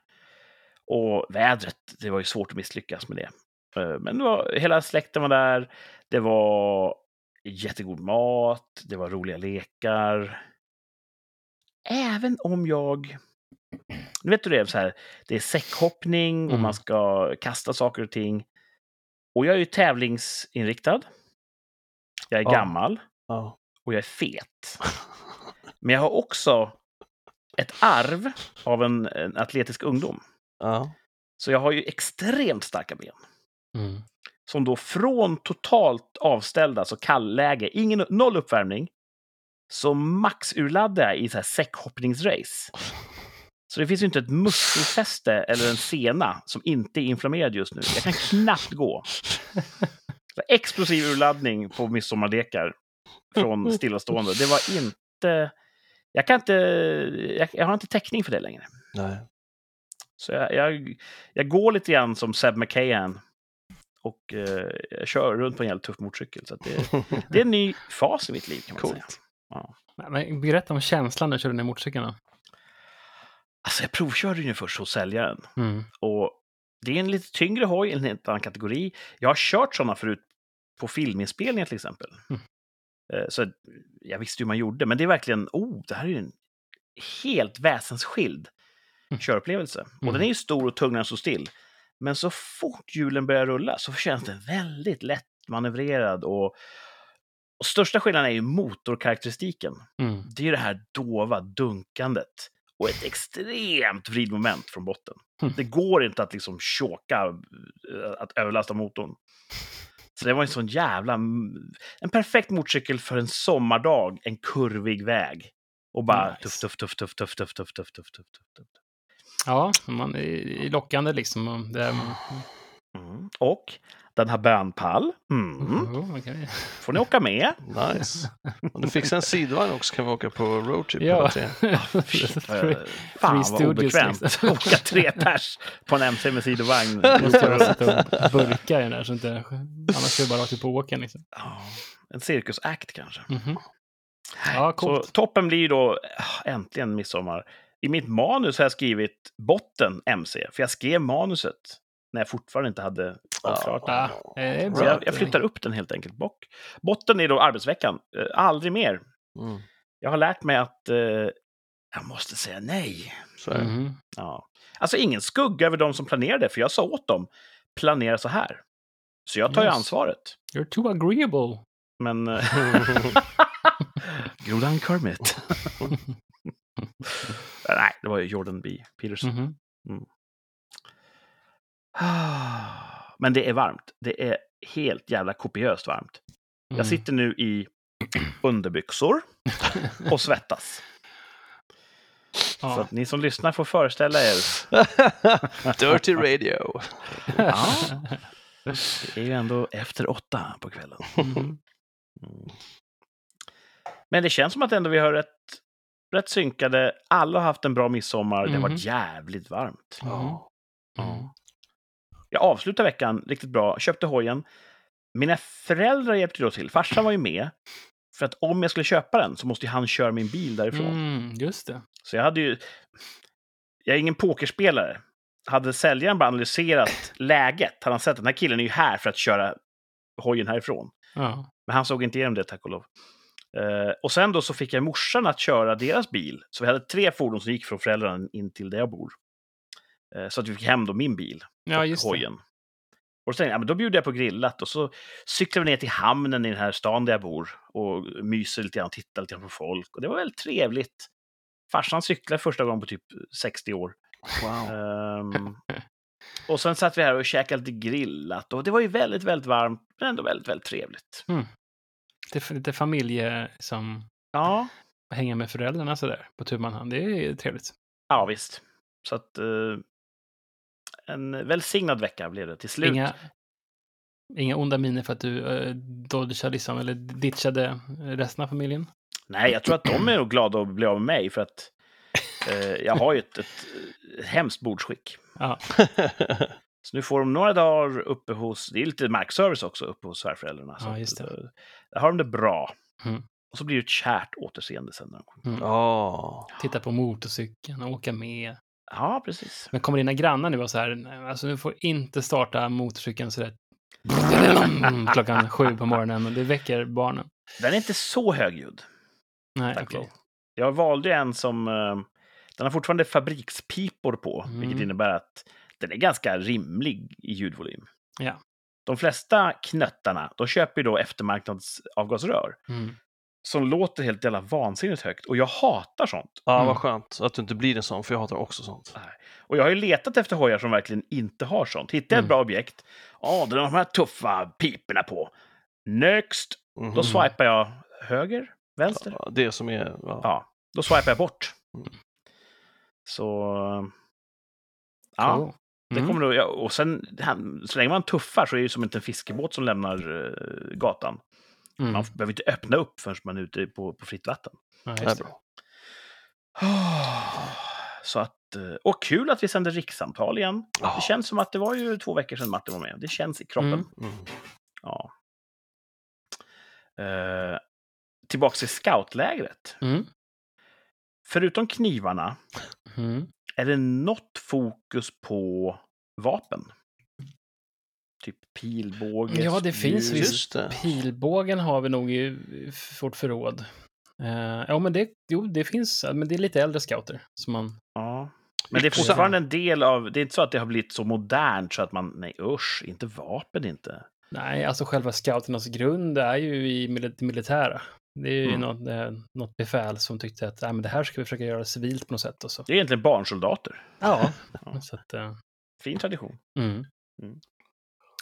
Och vädret, det var ju svårt att misslyckas med det. Eh, Men det var, hela släkten var där. Det var jättegod mat, det var roliga lekar. Även om jag... Nu vet du det, är så här, det är säckhoppning och Mm. man ska kasta saker och ting. Och jag är ju tävlingsinriktad. Jag är Ja. gammal Ja. och jag är fet. Men jag har också ett arv av en, en atletisk ungdom. Ja. Så jag har ju extremt starka ben. Mm. Som då från totalt avställda, så kallläge, ingen, noll uppvärmning, så maxurladdar jag i så här säckhoppningsrace. Så det finns ju inte ett muskelfäste eller en sena som inte är inflammerad just nu. Jag kan knappt gå. Explosiv urladdning på midsommarlekar från stillastående. Det var inte... Jag kan inte... Jag, jag har inte täckning för det längre. Nej. Så jag, jag, jag går lite grann som Seb McKahan. Och eh, jag kör runt på en jävligt tuff motorcykel. Så att det, *laughs* det är en ny fas i mitt liv kan man säga. Coolt. Men berätta om känslan när du körde ner motorcykeln. då. Alltså jag provkörde ju först hos säljaren. Mm. Och det är en lite tyngre hoj, en helt annan kategori. Jag har kört sådana förut på filminspelningar till exempel. Mm. Eh, Så jag visste hur man gjorde, men det är verkligen, oh, det här är ju en helt väsensskild Mm. körupplevelse. Och Mm. den är ju stor och tung när den står still. Men så fort hjulen börjar rulla så känns den väldigt lätt manövrerad och, och största skillnaden är ju motorkaraktäristiken. Mm. Det är ju det här dova dunkandet och ett extremt vridmoment från botten. Mm. Det går inte att liksom eh, att överlasta motorn. Så det var en sån jävla... En perfekt motorcykel för en sommardag, en kurvig väg. Och bara Nice. tuff, tuff, tuff, tuff, tuff, tuff, tuff, tuff, tuff, tuff, tuff, tuff. Ja, man är lockande liksom. och Det är, Mm. Och Den har bärnpall. Mm. Oh, okej. Får ni åka med? Nice. Om du fixar en sidvagn också kan vi åka på roadtrip. Ja. *laughs* Eh, Fan vad obekvämt. liksom. Åka tre pers på en MC med sidovagn. Måste jag sitta och burka i den där så inte... Annars vi bara rakt upp på åken liksom. En cirkusakt kanske. Mhm. Ja, Så toppen blir då ah, äntligen midsommar. I mitt manus har jag skrivit botten MC, för jag skrev manuset när jag fortfarande inte hade avklarat det. Ah, det är Så jag, jag flyttar upp den helt enkelt. Bock. Botten är då arbetsveckan. Eh, Aldrig mer. Mm. Jag har lärt mig att eh, jag måste säga nej. Mhm. Ja. Alltså ingen skugga över de som planerade, för jag sa åt dem, planera så här. Så jag tar ju Yes. ansvaret. You're too agreeable. Men... eh, *laughs* *laughs* Grodan Kermit. *laughs* Nej, det var ju Jordan B. Peterson. Mhm. Men det är varmt. Det är helt jävla kopiöst varmt. Mm. Jag sitter nu i underbyxor *laughs* och svettas. Så att ni som lyssnar får föreställa er. *laughs* Dirty radio. Ja, det är ju ändå efter åtta på kvällen. Mhm. Mm. Men det känns som att ändå vi har rätt, rätt synkade. Alla har haft en bra midsommar. Det har Mhm. varit jävligt varmt. Mhm. Ja. Jag avslutade veckan riktigt bra, köpte hojen. Mina föräldrar hjälpte då till. Farsan var ju med. För att om jag skulle köpa den så måste ju han köra min bil därifrån. Mm, just det. Så jag hade ju... Jag är ingen pokerspelare. Hade säljaren bara analyserat *laughs* läget hade han sett att den här killen är ju här för att köra hojen härifrån. Ja. Men han såg inte igenom det, tack och lov. Eh, och sen då så fick jag morsan att köra deras bil. Så vi hade tre fordon som gick från föräldrarna in till där jag bor. Eh, så att vi fick hem då min bil, ja, just det. hojen. Och så tänkte jag, ja, men då bjuder jag på grillat och så cyklar vi ner till hamnen i den här stan där jag bor och myser lite grann, tittar lite grann på folk. Och det var väldigt trevligt. Farsan cyklade första gången på typ 60 år. Wow. Ehm, *laughs* och sen satt vi här och käkade lite grillat och det var ju väldigt, väldigt varmt, men ändå väldigt, väldigt trevligt. Det är lite familje som Ja, hänga med föräldrarna sådär på tu man hand. Det är trevligt. ja visst. Så att eh, en välsignad vecka blev det till slut. Inga, inga onda miner för att du uh, dodgade liksom, eller ditchade resten av familjen? Nej, jag tror att de är nog glada att bli av med mig för att eh, jag har ju ett, ett, ett hemskt bordsskick. Ja. *laughs* Så nu får de några dagar uppe hos, det är lite markservice också, uppe hos svärföräldrarna. Ja, just det. eh, Där har de det bra. Mm. Och så blir det ett kärt återseende sen. när de kommer. Mm. Ja. Titta på motorcykeln och åka med. Ja, precis. Men kommer dina grannar nu och så här, "Nej, alltså du får inte starta motorcykeln så där *laughs* klockan sju på morgonen och det väcker barnen. Den är inte så högljudd. Nej, okej. lov. Jag valde en som... eh, Den har fortfarande fabrikspipor på, Mm. vilket innebär att den är ganska rimlig i ljudvolym. Ja. De flesta knöttarna, de köper ju då eftermarknadsavgasrör Mm. som låter helt jävla vansinnigt högt. Och jag hatar sånt. ja, Mm. vad skönt att du inte blir en sån, för jag hatar också sånt. Och jag har ju letat efter hojar som verkligen inte har sånt. Hittar jag ett Mm. bra objekt, ja, den har de här tuffa piporna på. Next! Mhm. Då swipar jag höger, vänster. Ja, det som är... Ja. Ja, då swipar jag bort. Mm. Så... Ja, Cool. Det Mm. kommer då, ja, och sen, så länge man tuffar så är det ju som inte en fiskebåt som lämnar eh, gatan. Mm. Man behöver inte öppna upp förrän man är ute på, på fritt vatten. Ja, Det är. *sighs* Så att, eh, och kul att vi sänder rikssamtal igen. Det känns som att det var ju två veckor sedan Martin var med. Det känns i kroppen. Mm. Mm. Ja. Eh, tillbaks till scoutlägret. Mm. Förutom knivarna, Mm. Är det något fokus på vapen? Typ pilbåge, Ja, det finns visst. Pilbågen har vi nog i vårt förråd. Eh, ja, men det, jo, det finns, men det är lite äldre scouter som man... Ja. Men det är fortfarande en del av, det är inte så att det har blivit så modernt så att man, nej usch, inte vapen inte. Nej, alltså själva scouternas grund är ju i det militära. Det är ju Mm. något, eh, något befäl som tyckte att Nej, men det här ska vi försöka göra civilt på något sätt. Och så. Det är egentligen barnsoldater. Ja, *laughs* Ja. så att... eh, Fin tradition. Mm. Mm.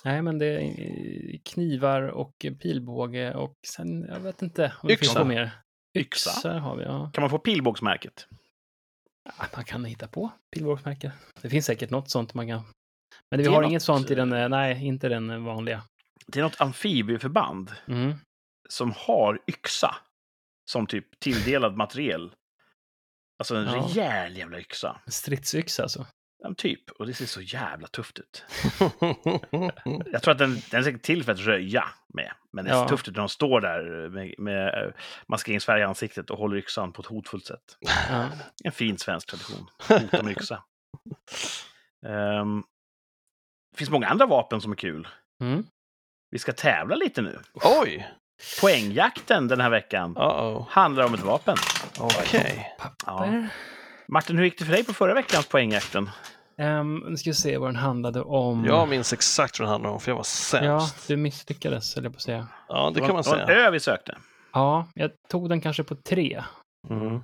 Nej, men det är eh, knivar och pilbåge och sen, jag vet inte om det finns Yxa. något mer. Yxa. Yxa har vi, ja. Kan man få pilbågsmärket? Ja, Man kan hitta på pilbågsmärke. Det finns säkert något sånt man kan Men vi Det är har något, inget sånt i den, eh, eh, nej, inte den eh, vanliga. Det är något amfibieförband Mm. Som har yxa som typ tilldelad materiel. Alltså en Ja. rejäl jävla yxa. Stridsyxa alltså. Ja, typ. Och det ser så jävla tufft ut. *laughs* Jag tror att den, den är säkert till för att röja med. Men det ser Ja. tufft ut när de står där med, med eh, maskeringsfärg i ansiktet och håller yxan på ett hotfullt sätt. Ja. En fin svensk tradition. *laughs* Hota med yxa. Ehm, det finns många andra vapen som är kul. Mm. Vi ska tävla lite nu. Oj! Poängjakten den här veckan Uh-oh. handlar om ett vapen. Okej. Ja. Martin, hur gick det för dig på förra veckans poängjakten? Um, nu ska vi se vad den handlade om. Jag minns exakt vad det handlar om, för jag var Ja, sämst. du misslyckades, eller på att säga. Ja, det var- kan man Det var en säga. ö vi sökte. Ja, jag tog den kanske på tre. Mm.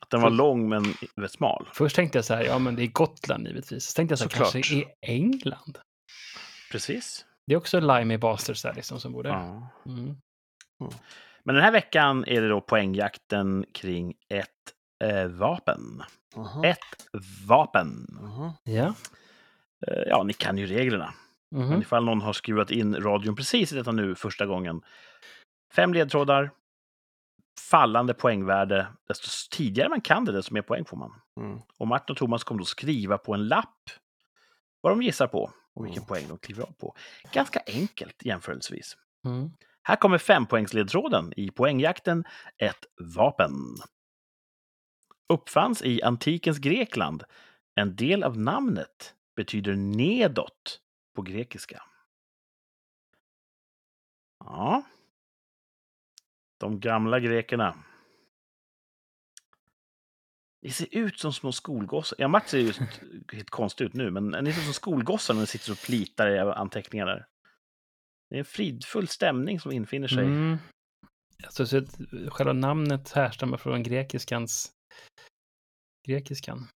Att den var lång men väldigt smal. Först tänkte jag så här, ja men det är Gotland givetvis. Så tänkte jag så här, Såklart. kanske i England. Precis. Det är också Limey Bastards där liksom som borde... Ja. Mm. Men den här veckan är det då poängjakten kring ett eh, vapen. Mhm. Ett vapen. Mhm. Ja. Eh, ja, ni kan ju reglerna. Men Mhm. ifall någon har skruvat in radion precis i detta nu första gången. Fem ledtrådar. Fallande poängvärde. Desto tidigare man kan det, desto mer poäng får man. Mm. Och Martin och Thomas kommer då skriva på en lapp vad de gissar på och vilken Mm. poäng de kliver av på. Ganska enkelt jämförelsevis. Mm. Här kommer fempoängsledtråden i poängjakten Ett vapen. Uppfanns i antikens Grekland. En del av namnet betyder nedåt på grekiska. Ja. De gamla grekerna. Ni ser ut som små skolgossar. Ja, Mats ser ju *laughs* helt konstigt ut nu, men ni ser ut som skolgossar när ni sitter och plitar i anteckningar där. Det är en fridfull stämning som infinner sig. Mm. Alltså, så att själva namnet härstammar från grekiskans... Grekiskan.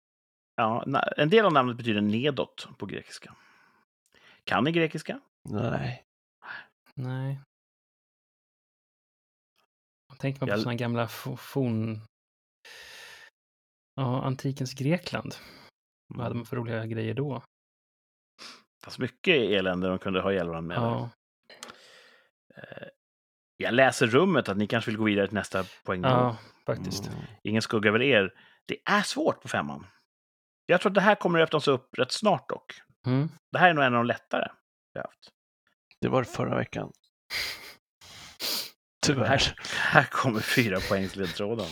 Ja, en del av namnet betyder nedåt på grekiska. Kan ni grekiska? Nej. Nej. Tänker man på Jag- sådana gamla fo- forn... Ja, antikens Grekland. Vad hade man för roliga grejer då? Fast mycket elände de kunde ha ihjäl varandra med. Ja, Jag läser rummet att ni kanske vill gå vidare till nästa poäng. ja faktiskt. Mm. Ingen skugga över er. Det är svårt på femman. Jag tror att det här kommer att öppnas upp rätt snart dock. Mm. Det här är nog en av de lättare vi har haft. Det var förra veckan. Tyvärr. Här, här kommer fyra poängsledtråden.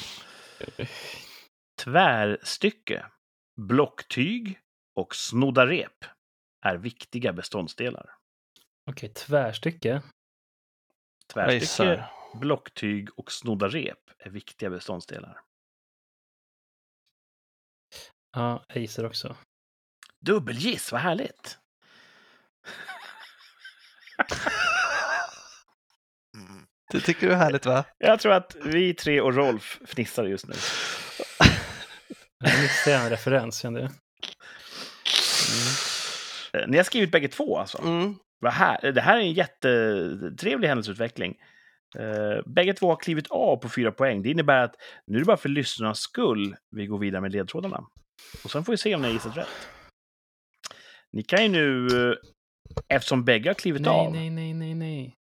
Tvärstycke, blocktyg och snodda rep är viktiga beståndsdelar. Okej, tvärstycke. Tvärstycke, blocktyg och snodda rep är viktiga beståndsdelar. Ja, jag gissar också. Dubbelgiss, vad härligt! *laughs* Det tycker du är härligt va? Jag tror att vi tre och Rolf fnissar just nu. *laughs* Jag missade en referens, kände jag. Eh, Ni har skrivit bägge två alltså. Mm. Vad här, det här är en jättetrevlig händelseutveckling. Uh, bägge två har klivit av på fyra poäng. Det innebär att nu är det bara för lyssnarnas skull vi går vidare med ledtrådarna. Och sen får vi se om ni har gissat rätt. Ni kan ju nu, eh, eftersom bägge har klivit Nej, av, nej, nej, nej, nej.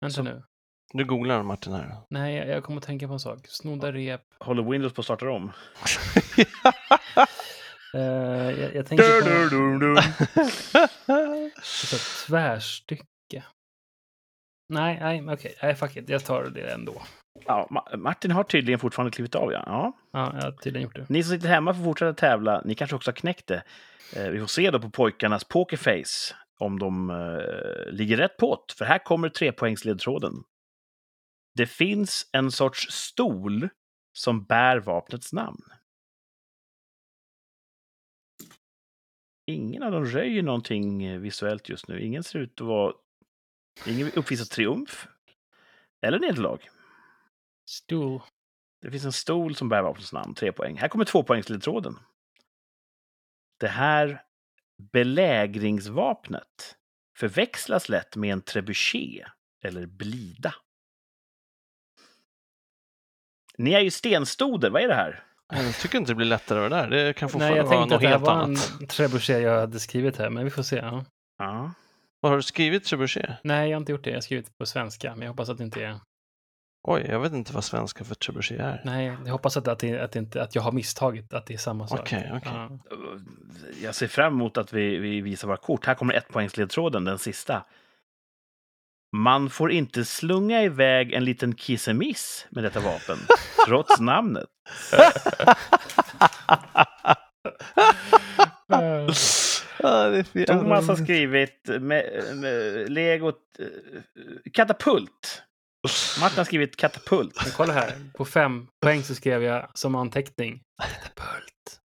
Vänta Så- nu. Nu googlar Martin här. Nej, jag, jag kommer att tänka på en sak. Snodda rep. håller Windows på att starta om. *laughs* *laughs* Eh, jag, jag tänker på *laughs* alltså, tvärstycke. Nej, nej, okej. Nej, fuck it. Jag tar det ändå. Ja, Ma- Martin har tydligen fortfarande klivit av, ja. ja. Ja, jag har tydligen gjort det. Ni som sitter hemma får fortsätta tävla. Ni kanske också har knäckt det. Eh, vi får se då på pojkarnas pokerface om de eh, ligger rätt på det. För här kommer trepoängsledtråden. Det finns en sorts stol som bär vapnets namn. Ingen av dem röjer någonting eh, visuellt just nu. Ingen ser ut att vara... Ingen uppvisar triumf. Eller nederlag. Stool. Det finns en stol som bär vapnets namn, tre poäng. Här kommer tvåpoängsledtråden. Det här belägringsvapnet förväxlas lätt med en trebuchet eller blida. Ni är ju stenstoder, vad är det här? Jag tycker inte det blir lättare av det där. Det kan Nej, fortfarande jag vara tänkte något att det här helt var annat. en trebuchet jag hade skrivit här, men vi får se. Ja. Ja. Vad har du skrivit trebuchet? Nej, jag har inte gjort det. Jag har skrivit på svenska, men jag hoppas att det inte är... Oj, jag vet inte vad svenska för trebuchet är. Nej, jag hoppas att, att, det, att, det inte, att jag har misstagit att det är samma sak. Okej, okej. Ja. Jag ser fram emot att vi, vi visar våra kort. Här kommer ettpoängsledtråden, den sista. Man får inte slunga iväg en liten kissemiss med detta vapen, *laughs* trots namnet. Thomas har skrivit med, med Lego eh, katapult. Martin har skrivit katapult. Men kolla här, på fem poäng så skrev jag som anteckning katapult.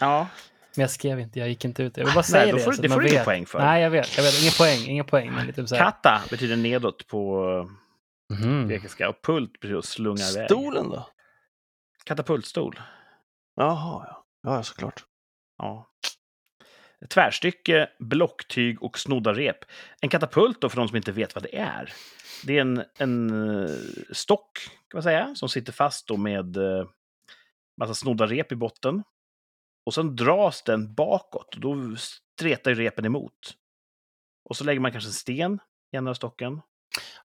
Ja, Men jag skrev inte, jag gick inte ut. Jag vill bara säga då det. får, så det man får du vet. poäng för. Nej, jag vet. Jag vet. Ingen poäng, ingen poäng. Men lite så här. Kata betyder nedåt på Mhm. grekiska och pult betyder att slunga iväg. Stolen då? Katapultstol. Jaha, ja. Ja, såklart. Ja. Tvärstycke, blocktyg och snodda rep. En katapult då, för de som inte vet vad det är. Det är en, en eh, stock, kan man säga, som sitter fast då med eh, massa snodda rep i botten. Och sen dras den bakåt och då stretar ju repen emot. Och så lägger man kanske en sten i ena stocken.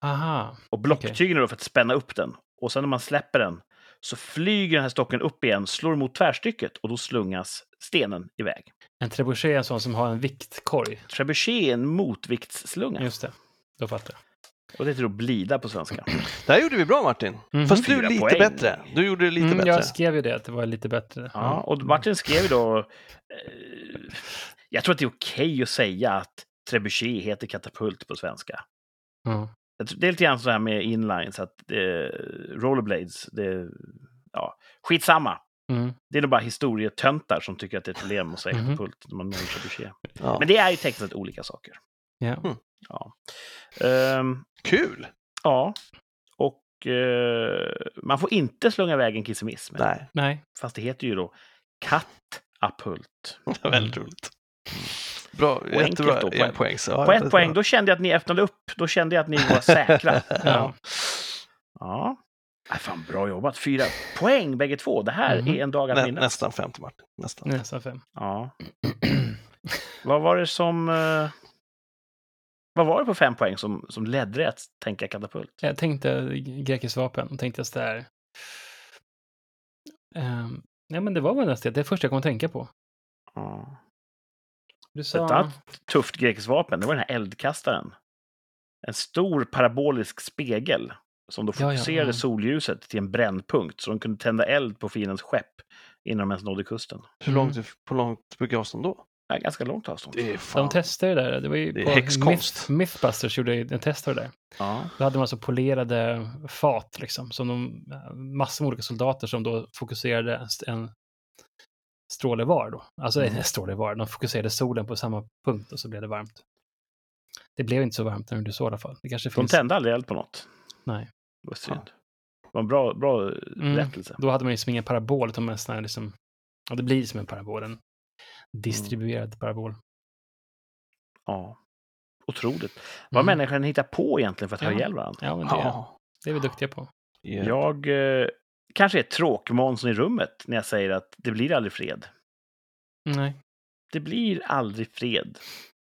Aha. Och blocktygen då för att spänna upp den. Och sen när man släpper den så flyger den här stocken upp igen, slår mot tvärstycket och då slungas stenen iväg. En trebuchet är en sån som har en viktkorg. Trebuchet är en motviktslunga. Just det. Då fattar jag. Och det heter då blida på svenska. *clears throat* Det här gjorde vi bra Martin. Mhm. Fast du Fyra lite poäng. bättre. Du gjorde det lite Mm, bättre. jag skrev ju det, att det var lite bättre. Ja, och Martin skrev ju då... Eh, jag tror att det är okej att säga att trebuchet heter katapult på svenska. Tror- Det är lite grann så här med inlines, att eh, rollerblades, det, ja, skitsamma. Mm. Det är nog bara historietöntar som tycker att det är ett problem att säga Mhm. katapult när man menar trebuchet. Ja. Men det är ju tekniskt olika saker. Ja. Mm. Ja. Ehm, Kul! ja. Och eh, man får inte slunga iväg en kissemiss. Nej, Nej. Fast det heter ju då *laughs* var väldigt roligt. Bra, enkelt jättebra. då, på En poäng. Så, ja, På ett poäng, då kände jag att ni öppnade upp. Då kände jag att ni var säkra. *laughs* Ja. ja. Äh, fan, bra jobbat. Fyra poäng bägge två. Det här Mhm. är en dag att Nä, minnas. nästan 50 Martin. Nästan. Nästan fem. Ja. *clears throat* Vad var det som... vad var det på fem poäng som, som ledde dig att tänka katapult? Jag tänkte grekiskt vapen. och tänkte så där. Um, ja, men det var väl nästan det. Det första jag kom att tänka på. Ja. Du sa... Ett annat tufft grekiskt vapen, det var den här eldkastaren. En stor parabolisk spegel som då Ja, ja, fokuserade ja. solljuset till en brännpunkt så de kunde tända eld på fiendens skepp innan de ens nådde kusten. Hur Mm. långt, på långt brukar avstånd då? Ja, ganska långt avstånd. Det är fan... De testade det där. Det var ju Det är på häxkonst. Myth, Mythbusters gjorde ju en test av det där. Ja. Då hade man alltså polerade fat, liksom, som de, massor med olika soldater som då fokuserade en, stråle var då. Alltså Mm. en stråle var, de fokuserade solen på samma punkt och så blev det varmt. Det blev inte så varmt när du såg i alla fall. Det kanske De finns... tände aldrig eld på något. Nej. Det var synd. Det var en bra, bra Mm. rättelse. Då hade man ju som ingen parabol, utan sån här liksom, ja det blir som en parabol, en distribuerad parabol. Ja. Otroligt. Vad Mm. människan hittar på egentligen för att Ja. ha ihjäl varandra. Ja, men det, Ja. det är vi duktiga på. Jag eh, kanske är tråkmånsen i rummet när jag säger att det blir aldrig fred. Nej. Det blir aldrig fred.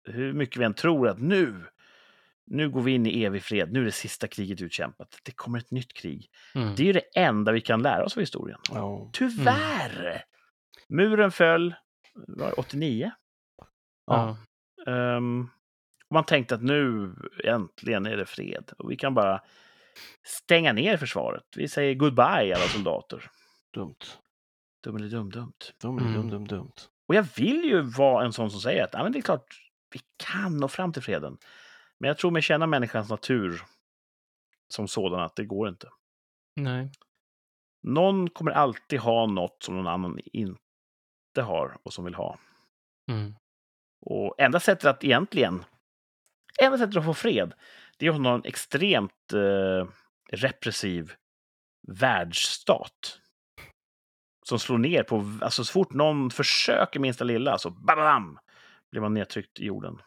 Hur mycket vi än tror att nu, nu går vi in i evig fred, nu är det sista kriget utkämpat. Det kommer ett nytt krig. Mm. Det är ju det enda vi kan lära oss av historien. Ja. Tyvärr! Muren föll, var det 89? Ja. Ehm, och man tänkte att nu äntligen är det fred. Och vi kan bara stänga ner försvaret. Vi säger goodbye alla soldater. Dumt. Dum eller dum dumt. Dum, Mm. dum, dum, dumt. Och jag vill ju vara en sån som säger att ja, men det är klart, vi kan nå fram till freden. Men jag tror mig känna människans natur som sådan att det går inte. Nej. Någon kommer alltid ha något som någon annan inte har och som vill ha. Mm. Och enda sättet att egentligen, enda sättet att få fred, det är att ha en extremt eh, repressiv världsstat. Som slår ner på, alltså så fort någon försöker minsta lilla så bam, blir man nedtryckt i jorden.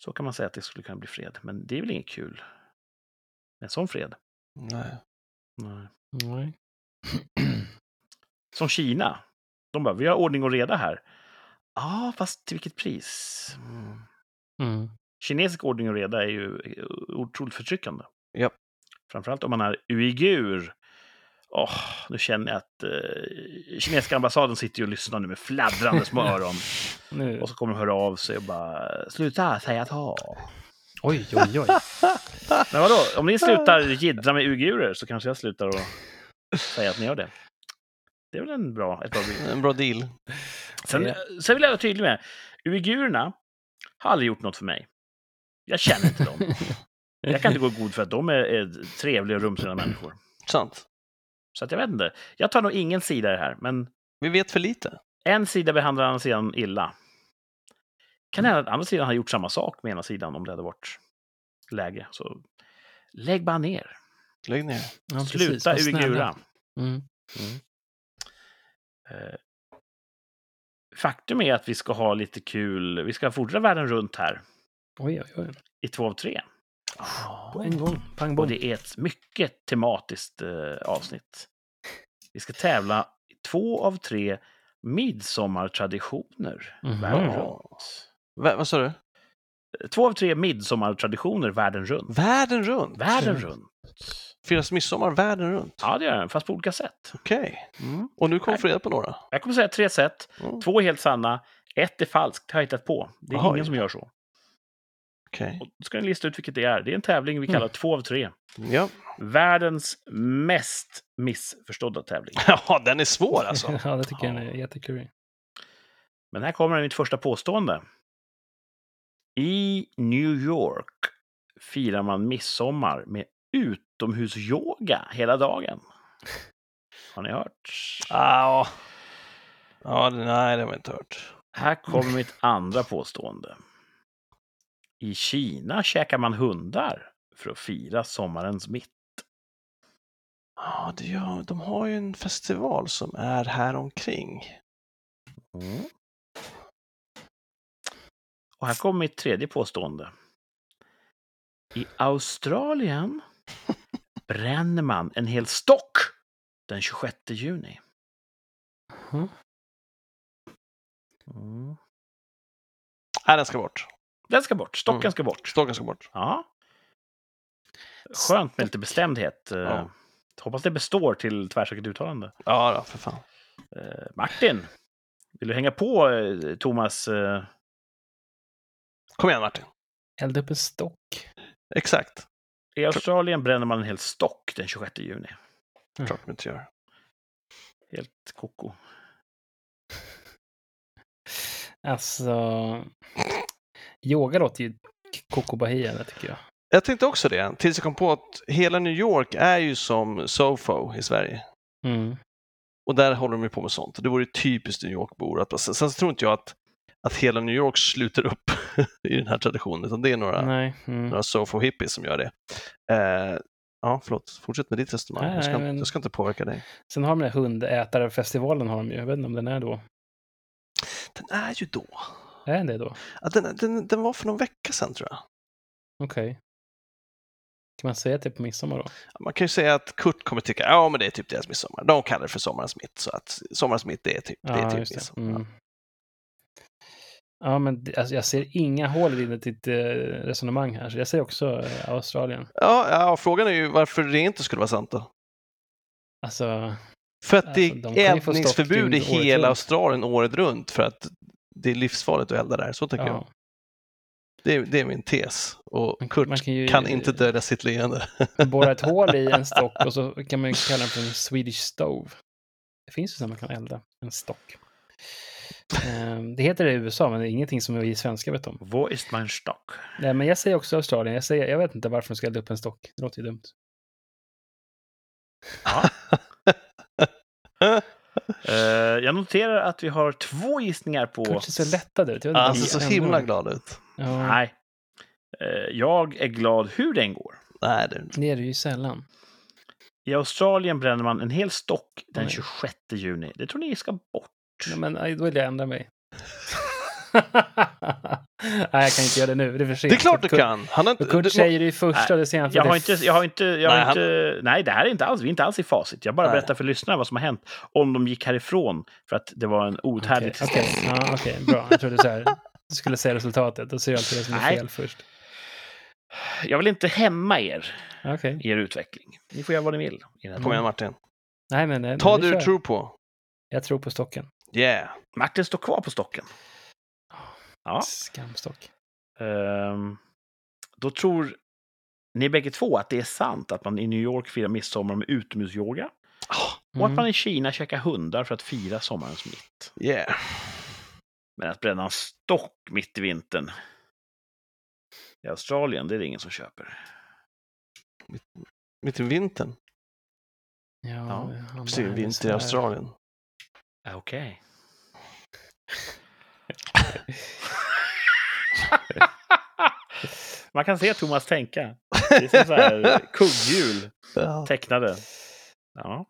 Så kan man säga att det skulle kunna bli fred, men det är väl inget kul. En sån fred. Nej. Nej. Nej. *clears throat* Som Kina. De bara, vi har ordning och reda här. Ja, fast till vilket pris? Mm. Mm. Kinesisk ordning och reda är ju otroligt förtryckande. Ja. Framförallt om man är uigur. Åh, nu känner jag att eh, kinesiska ambassaden sitter ju och lyssnar nu med fladdrande små *laughs* öron. Och så kommer de höra av sig och bara sluta säga ta. Oj, oj, oj. Men vadå, om ni *laughs* slutar jiddra med uigurer så kanske jag slutar att säga att ni gör det. Det är väl en bra, ett bra bud. En bra deal. Sen, sen vill jag vara tydlig med, uigurerna har aldrig gjort något för mig. Jag känner inte dem. *laughs* Jag kan inte gå god för att de är, är trevliga och rumsrena människor. Sant. Så att jag vet inte. Jag tar nog ingen sida i det här, men Vi vet för lite. en sida behandlar andra sidan illa. Kan hända att andra sidan har gjort samma sak med ena sidan om det hade varit läge. Så lägg bara ner. Lägg ner. Ja. Sluta uigura. Mm. Eh, Faktum är att vi ska ha lite kul. Vi ska fortsätta världen runt här Oj, oj, oj. i två av tre. På en gång. Pang Och det är ett mycket tematiskt eh, avsnitt. Vi ska tävla i två av tre midsommartraditioner Mhm. världen runt. Va, vad sa du? Två av tre midsommartraditioner världen runt. Världen runt? Världen runt. Firas midsommar världen runt? Ja, det gör den, fast på olika sätt. Okej. Mm. Och nu kommer vi få reda på några? Jag kommer säga tre sätt. Mm. Två är helt sanna. Ett är falskt, har jag hittat på. Det är Oj. ingen som gör så. Okej. Och då ska ni lista ut vilket det är. Det är en tävling vi kallar två av tre. Ja. Världens mest missförstådda tävling. *laughs* ja, den är svår alltså. *laughs* ja, det tycker jag är jätteklurig. Men här kommer mitt första påstående. I New York firar man midsommar med utomhusyoga hela dagen. Har ni hört? Ah, ja, nej, det har jag inte hört. Här kommer mitt andra påstående. I Kina käkar man hundar för att fira sommarens mitt. Ja, det gör, de har ju en festival som är här omkring. Mm. Och här kommer mitt tredje påstående. I Australien bränner man en hel stock den 26 juni. Mhm. Mm. Nej, den ska bort. Den ska bort. Stocken Mm. ska bort. Stocken ska bort. Ja. Skönt med lite bestämdhet. Eh, Ja. Hoppas det består till tvärsäkert uttalande. Ja, då, för fan. Eh, Martin, vill du hänga på eh, Thomas? Eh, Kom igen Martin. Elda upp en stock. Exakt. I Australien bränner man en hel stock den 26 juni. Mm. Klart de inte gör. Helt koko. Alltså... Yoga låter ju Coco Bahia, tycker jag. Jag tänkte också det, tills jag kom på att hela New York är ju som Sofo i Sverige. Mm. Och där håller de ju på med sånt. Det vore ju typiskt New York-bor. Sen så tror inte jag att, att hela New York sluter upp *laughs* i den här traditionen, utan det är några, Nej. Mm. några Sofo-hippies som gör det. Eh, ja, förlåt, fortsätt med ditt resonemang. Nej, jag, ska, men- jag ska inte påverka dig. Sen har de den här hundätarfestivalen, har de ju. Jag vet inte om den är då. Den är ju då. Är den det då? Ja, den, den, den var för någon vecka sedan tror jag. Okej. Kan man säga att det är på midsommar då? Man kan ju säga att Kurt kommer tycka, ja men det är typ deras midsommar. De kallar det för sommarens mitt, så att sommarens mitt det är typ, det är typ midsommar. Mm. Ja, men det- alltså, jag ser inga hål i ditt eh, resonemang här, så jag säger också eh, Australien. Ja, ja, frågan är ju varför det inte skulle vara sant då. Alltså, För att Alltså, de det kan är eldningsförbud i hela. Australien året runt för att det är livsfarligt att elda där. Så jag. ja. Det är, det är min tes. Och Man- Kurt man kan ju- kan inte dölja sitt leende. *laughs* Borra ett hål i en *laughs* stock och så kan man ju kalla den för en Swedish stove. Det finns ju så man kan elda en stock. Ehm, Det heter det i USA, men det är ingenting som vi svenskar vet om. Wo ist mein Stock? Nej, men jag säger också Australien. Jag, säger, jag vet inte varför de ska elda upp en stock. Det låter ju dumt. Ja. Eh, jag noterar att vi har två gissningar på... Kurt ser så lättad ut. Inte Han ser så himla glad ut. Ja, Nej. Eh, jag är glad hur den går. Nej, det är inte. det är det ju sällan. I Australien bränner man en hel stock den Nej. 26 juni. Det tror ni ska bort. Nej, men då vill jag ändra mig. *laughs* Nej, jag kan inte göra det nu. Det är för sent. Det är klart du Kurt- kan! Han har inte... Kurt du- säger det i första, det senaste. Jag har inte, jag har inte, jag har Nej, han- inte, nej, det här är inte alls, vi är inte alls i facit. Jag bara Nej. berättar för lyssnarna vad som har hänt. Om de gick härifrån för att det var en outhärdlig Okej, okej. Ja, okej, bra. Jag trodde så här, du skulle säga resultatet. Då ser jag alltid det som är Nej. fel först. Jag vill inte hämma er Okej. i er utveckling. Ni får göra vad ni vill. Kom igen Martin. Nej, men... eh, Ta men det du tror på. Jag tror på stocken. Yeah. Martin står kvar på stocken. Ja. Skamstock. Ehm, då tror ni bägge två att det är sant att man i New York firar midsommar med utomhusyoga och att Mm. man i Kina käkar hundar för att fira sommarens mitt. Yeah. Men att bränna en stock mitt i vintern i Australien, det är det ingen som köper. Mitt i vintern. Ja, Ja, Precis, vinter i. Australien. Ja, Okej. *laughs* Man kan se Thomas tänka. Det är som så här *laughs* kugghjul tecknade. Ja.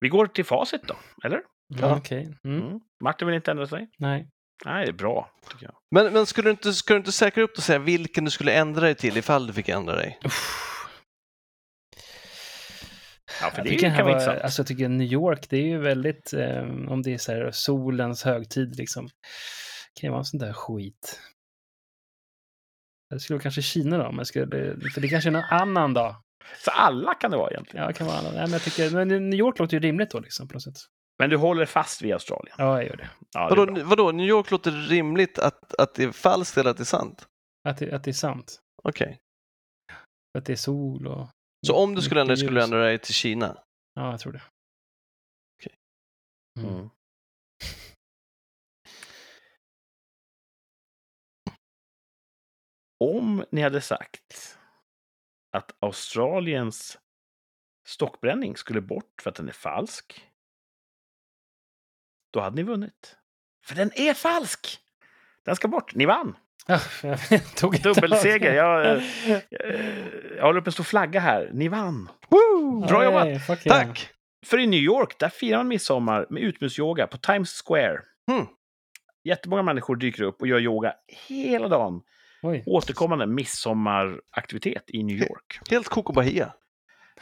Vi går till facit då, eller? Ja, Okej. Mm. Mm. Martin vill inte ändra sig? Nej. Nej, det är bra, tycker jag. Men, men skulle, du inte, ska du inte säkra upp och säga vilken du skulle ändra dig till ifall du fick ändra dig? Ja, för Jag det tycker, kan vara intressant. alltså, jag tycker New York, det är ju väldigt, eh, om det är så här solens högtid liksom. kan ju vara en sån där skit. Jag skulle kanske Kina då, men skulle, för det kanske är någon annan dag. Så alla kan det vara egentligen. Ja, det kan vara annan. Nej, men jag tycker, men New York låter ju rimligt då liksom på något sätt. Men du håller fast vid Australien? Ja, jag gör det. Ja, det. Vadå, vadå, New York låter rimligt att, att det är falskt eller att det är sant? Att det, att det är sant. Okej. Att det är sol och... Så om du skulle ändra dig skulle du ändra dig till Kina? Ja, jag tror det. Okej. Mm. Mm. Om ni hade sagt att Australiens stockbränning skulle bort för att den är falsk, då hade ni vunnit. För den är falsk! Den ska bort. Ni vann! Ja, jag tog inte Dubbelseger. av. Jag, eh, eh, jag håller upp en stor flagga här. Ni vann! Woo! Bra jobbat. Fuck yeah. Tack! För i New York, där firar man midsommar med utomhusyoga på Times Square. Hmm. Jättemånga människor dyker upp och gör yoga hela dagen. Oj. Återkommande midsommaraktivitet i New York. Helt koko bahia.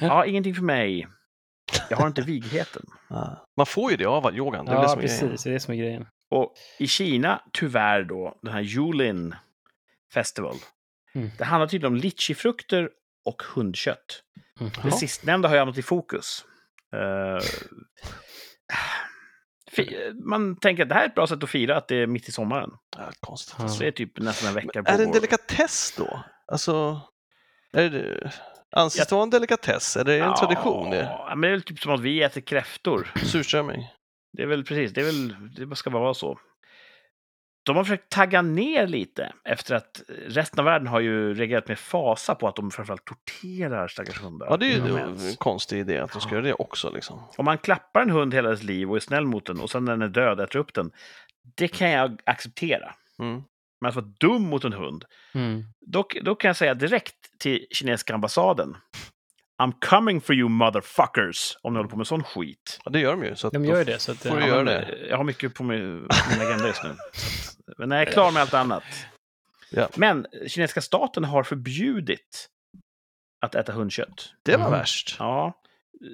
Ja, ingenting för mig. Jag har inte *laughs* vigheten. Ah. Man får ju det av yogan. Det är det Ja, som är grejen. precis. Det är det som är grejen. Och i Kina, tyvärr då, den här Yulin Festival. Mm. Det handlar tydligen om litchifrukter och hundkött. Mm. Det sistnämnda har jag hamnat i fokus. Fi- man tänker att det här är ett bra sätt att fira att det är mitt i sommaren. Ja, konstigt. Ja. Så det är typ nästan en vecka Men är det en delikatess då? Alltså, är det, anses det vara en delikatess? Är det en tradition? Det? Ja, men det är väl typ som att vi äter kräftor. Surströmming? Det är väl precis, det är väl, det ska bara vara så. De har försökt tagga ner lite efter att resten av världen har ju reagerat med fasa på att de framförallt torterar stackars hundar. Ja, det är ju inom en ens. konstig idé att de ska göra det också. Liksom. Om man klappar en hund hela dess liv och är snäll mot den och sen när den är död äter upp den. Det kan jag acceptera. Mm. Men att vara dum mot en hund, Mm. då, då kan jag säga direkt till kinesiska ambassaden. I'm coming for you motherfuckers! Om ni håller på med sån skit. Ja, det gör de ju. Så att De då gör det. Så att, får du ja, göra det. eh, Jag har mycket på min, agenda just nu. Att- Men jag är klar med allt annat. Ja. Men kinesiska staten har förbjudit att äta hundkött. Det var Mhm. värst. Ja,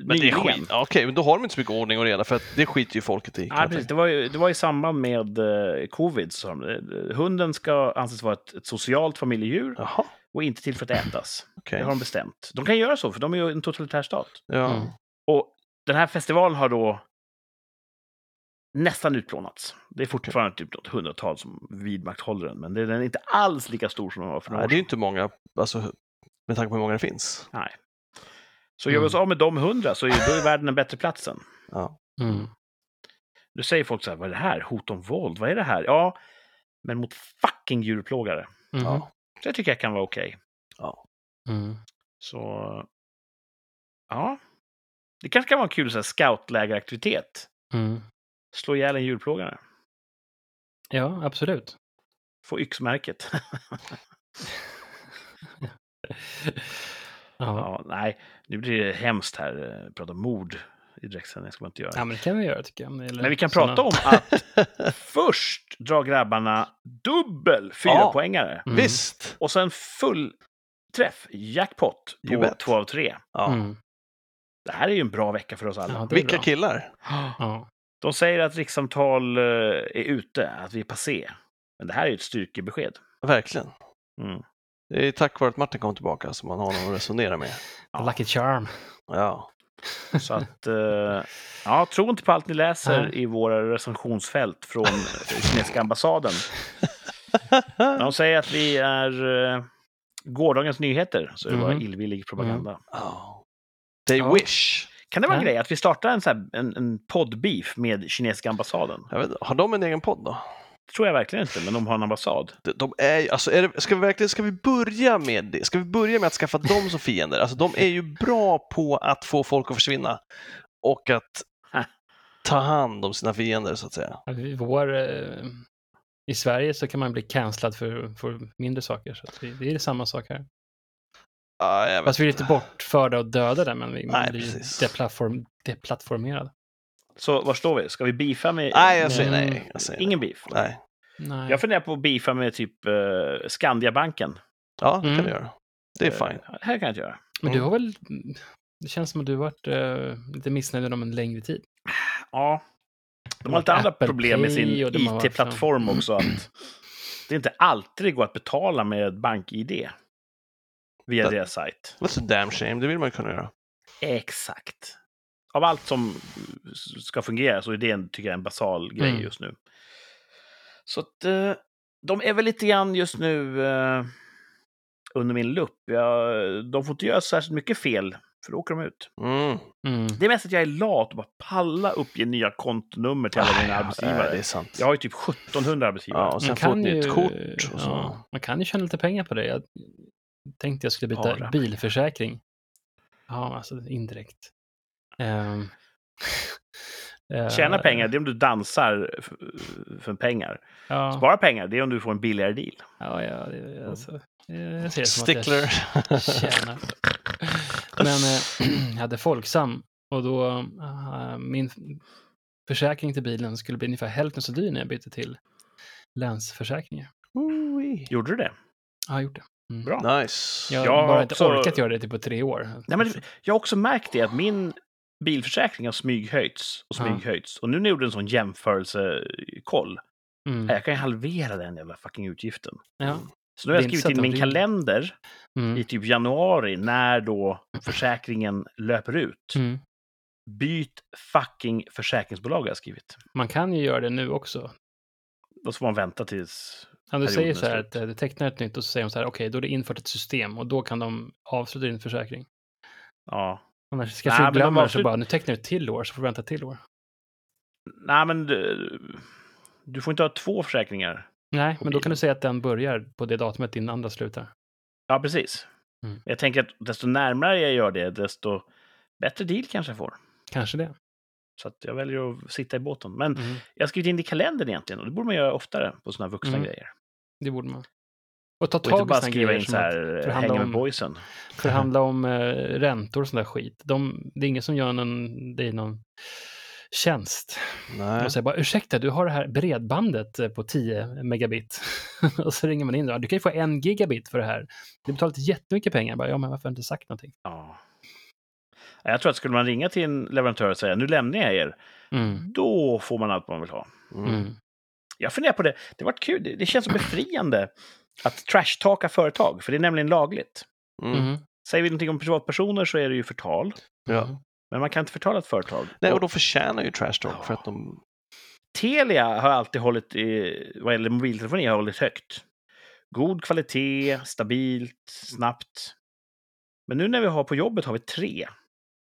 Men det är skit. Ja, Okej, men då har de inte så mycket ordning och reda för att det skiter ju folket i. Ja, precis. Det, var ju, det var i samband med eh, covid. Så. Eh, hunden ska anses vara ett, ett socialt familjedjur Jaha, och inte till för att ätas. Okej. Det har de bestämt. De kan göra så, för de är ju en totalitär stat. Ja. Mm. Och den här festivalen har då nästan utplånats. Det är fortfarande typ något hundratal som vidmakthåller den, men den är inte alls lika stor som den var för några Nej, år det är ju sedan. inte många, alltså, med tanke på hur många det finns. Nej. Så gör vi oss av med de hundra så är, då är världen en bättre plats sen. Ja. Mm. Nu säger folk så här, vad är det här? Hot om våld? Vad är det här? Ja, men mot fucking djurplågare. Mhm. Ja. Det tycker jag kan vara okej. Ja. Mm. Så, ja. Det kanske kan vara en kul så här, scoutlägeraktivitet. Mm. Slå ihjäl en djurplågare. Ja, absolut. Få yxmärket. *laughs* ja. ja, nej, nu blir det hemskt här. eh, Prata om mord i direktsändning ska man inte göra. ja, men det kan vi göra tycker jag. Eller Men vi kan såna- prata om *laughs* att först drar grabbarna dubbel fyrapoängare. Mm. Visst! Och sen full träff, jackpot, på två av tre. Ja. Mm. Det här är ju en bra vecka för oss alla. Ja, det är Vilka bra. killar! *gasps* Ja. De säger att rikssamtal eh, är ute, att vi är passé. Men det här är ju ett styrkebesked. Verkligen. Mm. Det är tack vare att Martin kom tillbaka som man har någon att resonera med. Ja. Lucky charm. Ja. Så att, eh, ja, tro inte på allt ni läser Nej. i våra recensionsfält från kinesiska ambassaden. *laughs* De säger att vi är eh, gårdagens nyheter, så det var Mhm. illvillig propaganda. Ja. They Ja. wish! Kan det vara en grej att vi startar en, så här, en, en poddbeef med kinesiska ambassaden? Jag vet, har de en egen podd då? Det tror jag verkligen inte, men de har en ambassad. De, de är alltså är det, ska vi verkligen, ska vi börja med det? Ska vi börja med att skaffa dem som fiender? Alltså de är ju bra på att få folk att försvinna och att ta hand om sina fiender så att säga. Vi- Vår, eh, I Sverige så kan man bli cancellad för, för mindre saker. Så att vi, det är samma sak här. Ja, jag vet Fast vi är inte. bortförda och dödade, men vi Nej, blir deplattform, deplattformerade. Så var står vi? Ska vi beefa med... Nej, jag säger Mm. nej. Jag säger Ingen beef? nej. Nej. Jag funderar på att beefa med typ uh, Skandiabanken. Ja, det kan Mm. du göra. Det är Eh, fine. det här kan jag inte göra. Men du Mm. har väl... Det känns som att du har varit eh, lite missnöjd med dem en längre tid. Ja. De har lite andra Apple problem med sin IT-plattform också. Att det inte alltid det går att betala med BankID via Det- deras sajt. That's a damn shame, det vill man ju kunna göra. Exakt. Av allt som ska fungera så är det, en, tycker jag, en basal grej Mm. just nu. Så att eh, de är väl lite grann just nu eh, under min lupp. Jag, de får inte göra särskilt mycket fel, för då åker de ut. Mm. Mm. Det är mest att jag är lat och bara palla uppge nya kontonummer till alla mina Ah, arbetsgivare. ja, det är sant. Jag har ju typ 1700 arbetsgivare. Ja, och sen Man få ett kan nytt ju- kort och så. Ja, man kan ju tjäna lite pengar på det. Jag tänkte jag skulle byta Bara. bilförsäkring. Ja, alltså indirekt. Um, *laughs* Tjäna pengar, det är om du dansar för pengar. Ja, Spara pengar, det är om du får en billigare deal. ja, ja det, alltså, jag ser det som att jag Stickler. tjänar. Men eh, *clears throat* jag hade Folksam och då eh, min försäkring till bilen skulle bli ungefär hälften så dyr när jag bytte till Länsförsäkringar. Gjorde du det? Jag har gjort det. Mm. Bra. Nice. Jag Jag har bara inte också- orkat göra det typ på tre år. Nej, men jag har också märkt det att min bilförsäkring har smyghöjts och Ja. smyghöjts. Och nu när jag gjorde en sån jämförelsekoll, Mm. jag kan ju halvera den jävla fucking utgiften. Ja. Så nu har Det jag skrivit in min de vill. kalender Mm. i typ januari när då försäkringen löper ut. Mm. Byt fucking försäkringsbolag har jag skrivit. Man kan ju göra det nu också. Då får man vänta tills... Om du säger så här att eh, du tecknar ett nytt och så säger de så här, okej, då är det infört ett system och då kan de avsluta din försäkring. Ja. Annars kanske Nej, du men de glömmer så avslut- bara, nu tecknar du till år så får du vänta till år. Nej, men du, du får inte ha två försäkringar. Nej, men då kan du säga att den börjar på det datumet din andra slutar. Ja, precis. Mm. Jag tänker att desto närmare jag gör det, desto bättre deal kanske jag får. Kanske det. Så att jag väljer att sitta i båten. Men Mm. jag har skrivit in det i kalendern egentligen och det borde man göra oftare på sådana vuxna Mm. grejer. Det borde man. Och ta Och inte tag i bara såna skriva grejer in så här, förhandla hänga med om- boysen. förhandla om eh, räntor och sån där skit. De, det är ingen som gör någon, är någon tjänst. Nej. Och säger bara, ursäkta, du har det här bredbandet eh, på 10 megabit. *laughs* och så ringer man in och du kan ju få en gigabit för det här. Du betalar jättemycket pengar. Bara, ja, men varför har du inte sagt någonting? Ja. Jag tror att skulle man ringa till en leverantör och säga nu lämnar jag er, Mm. då får man allt man vill ha. Mm. Mm. Jag funderar på det, det var kul, det, det känns så befriande att trashtalka företag, för det är nämligen lagligt. Mm. Mm. Säger vi någonting om privatpersoner så är det ju förtal, Ja. Men man kan inte förtala ett företag. Nej, och de förtjänar ju trash talk Ja. för att de... Telia har alltid hållit, i, vad gäller mobiltelefoni, har hållit högt. God kvalitet, stabilt, snabbt. Men nu när vi har på jobbet har vi tre.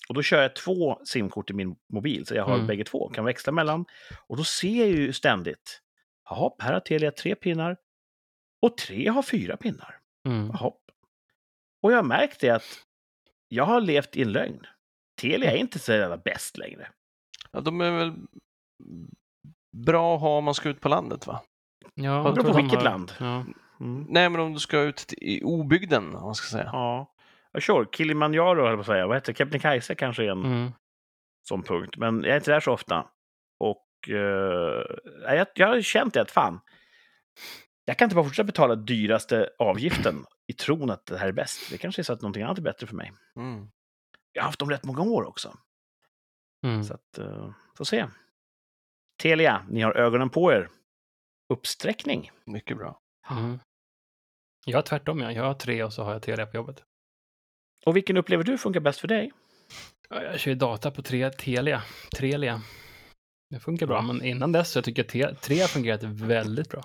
Och då kör jag två simkort i min mobil, så jag har Mm. bägge två, kan växla mellan. Och då ser jag ju ständigt, jaha, här har Telia tre pinnar. Och tre har fyra pinnar. Mm. Jaha. Och jag har märkt det att jag har levt i en lögn. Telia är inte så jävla bäst längre. Ja, de är väl bra att ha om man ska ut på landet, va? Ja, Det beror på vilket har- land. Ja. Mm. Nej, men om du ska ut i obygden, om man ska säga. Ja. Sure, Kilimanjaro höll jag på att säga. Vad heter det? Kebnekaise kanske är en Mm. sån punkt. Men jag är inte där så ofta. Och eh, jag, jag har känt det att fan, jag kan inte bara fortsätta betala dyraste avgiften i tron att det här är bäst. Det kanske är så att någonting annat är bättre för mig. Mm. Jag har haft dem rätt många år också. Mm. Så att, uh, får se. Telia, ni har ögonen på er. Uppsträckning. Mycket bra. Mm. Jag har tvärtom, jag. jag har tre och så har jag Telia på jobbet. Och vilken upplever du funkar bäst för dig? Ja, Jag kör ju data på tre, Telia. Trelia. Det funkar bra, men innan dess så jag tycker jag att tre har fungerat väldigt bra.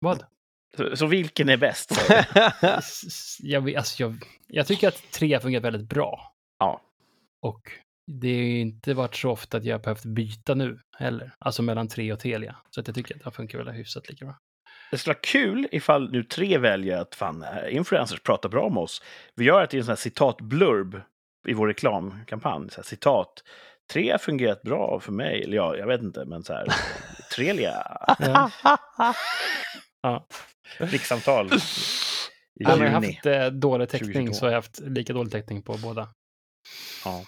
Vad? Så, så vilken är bäst? *laughs* Jag, alltså jag, jag tycker att tre har fungerat väldigt bra. Och det har inte varit så ofta att jag har behövt byta nu heller. Alltså mellan tre och Telia. Så att jag tycker att det funkar väl hyfsat lika bra. Det skulle vara kul ifall nu tre väljer att fan, eh, influencers pratar bra om oss. Vi gör det i en sån här citat-blurb i vår reklamkampanj. Så här, citat. Tre har fungerat bra för mig. Eller ja, jag vet inte, men så här. *laughs* Trelia. Ja. *laughs* Ja. Rikssamtal. I Ja, jag har haft eh, dålig täckning 2022. så har jag haft lika dålig täckning på båda. Ja.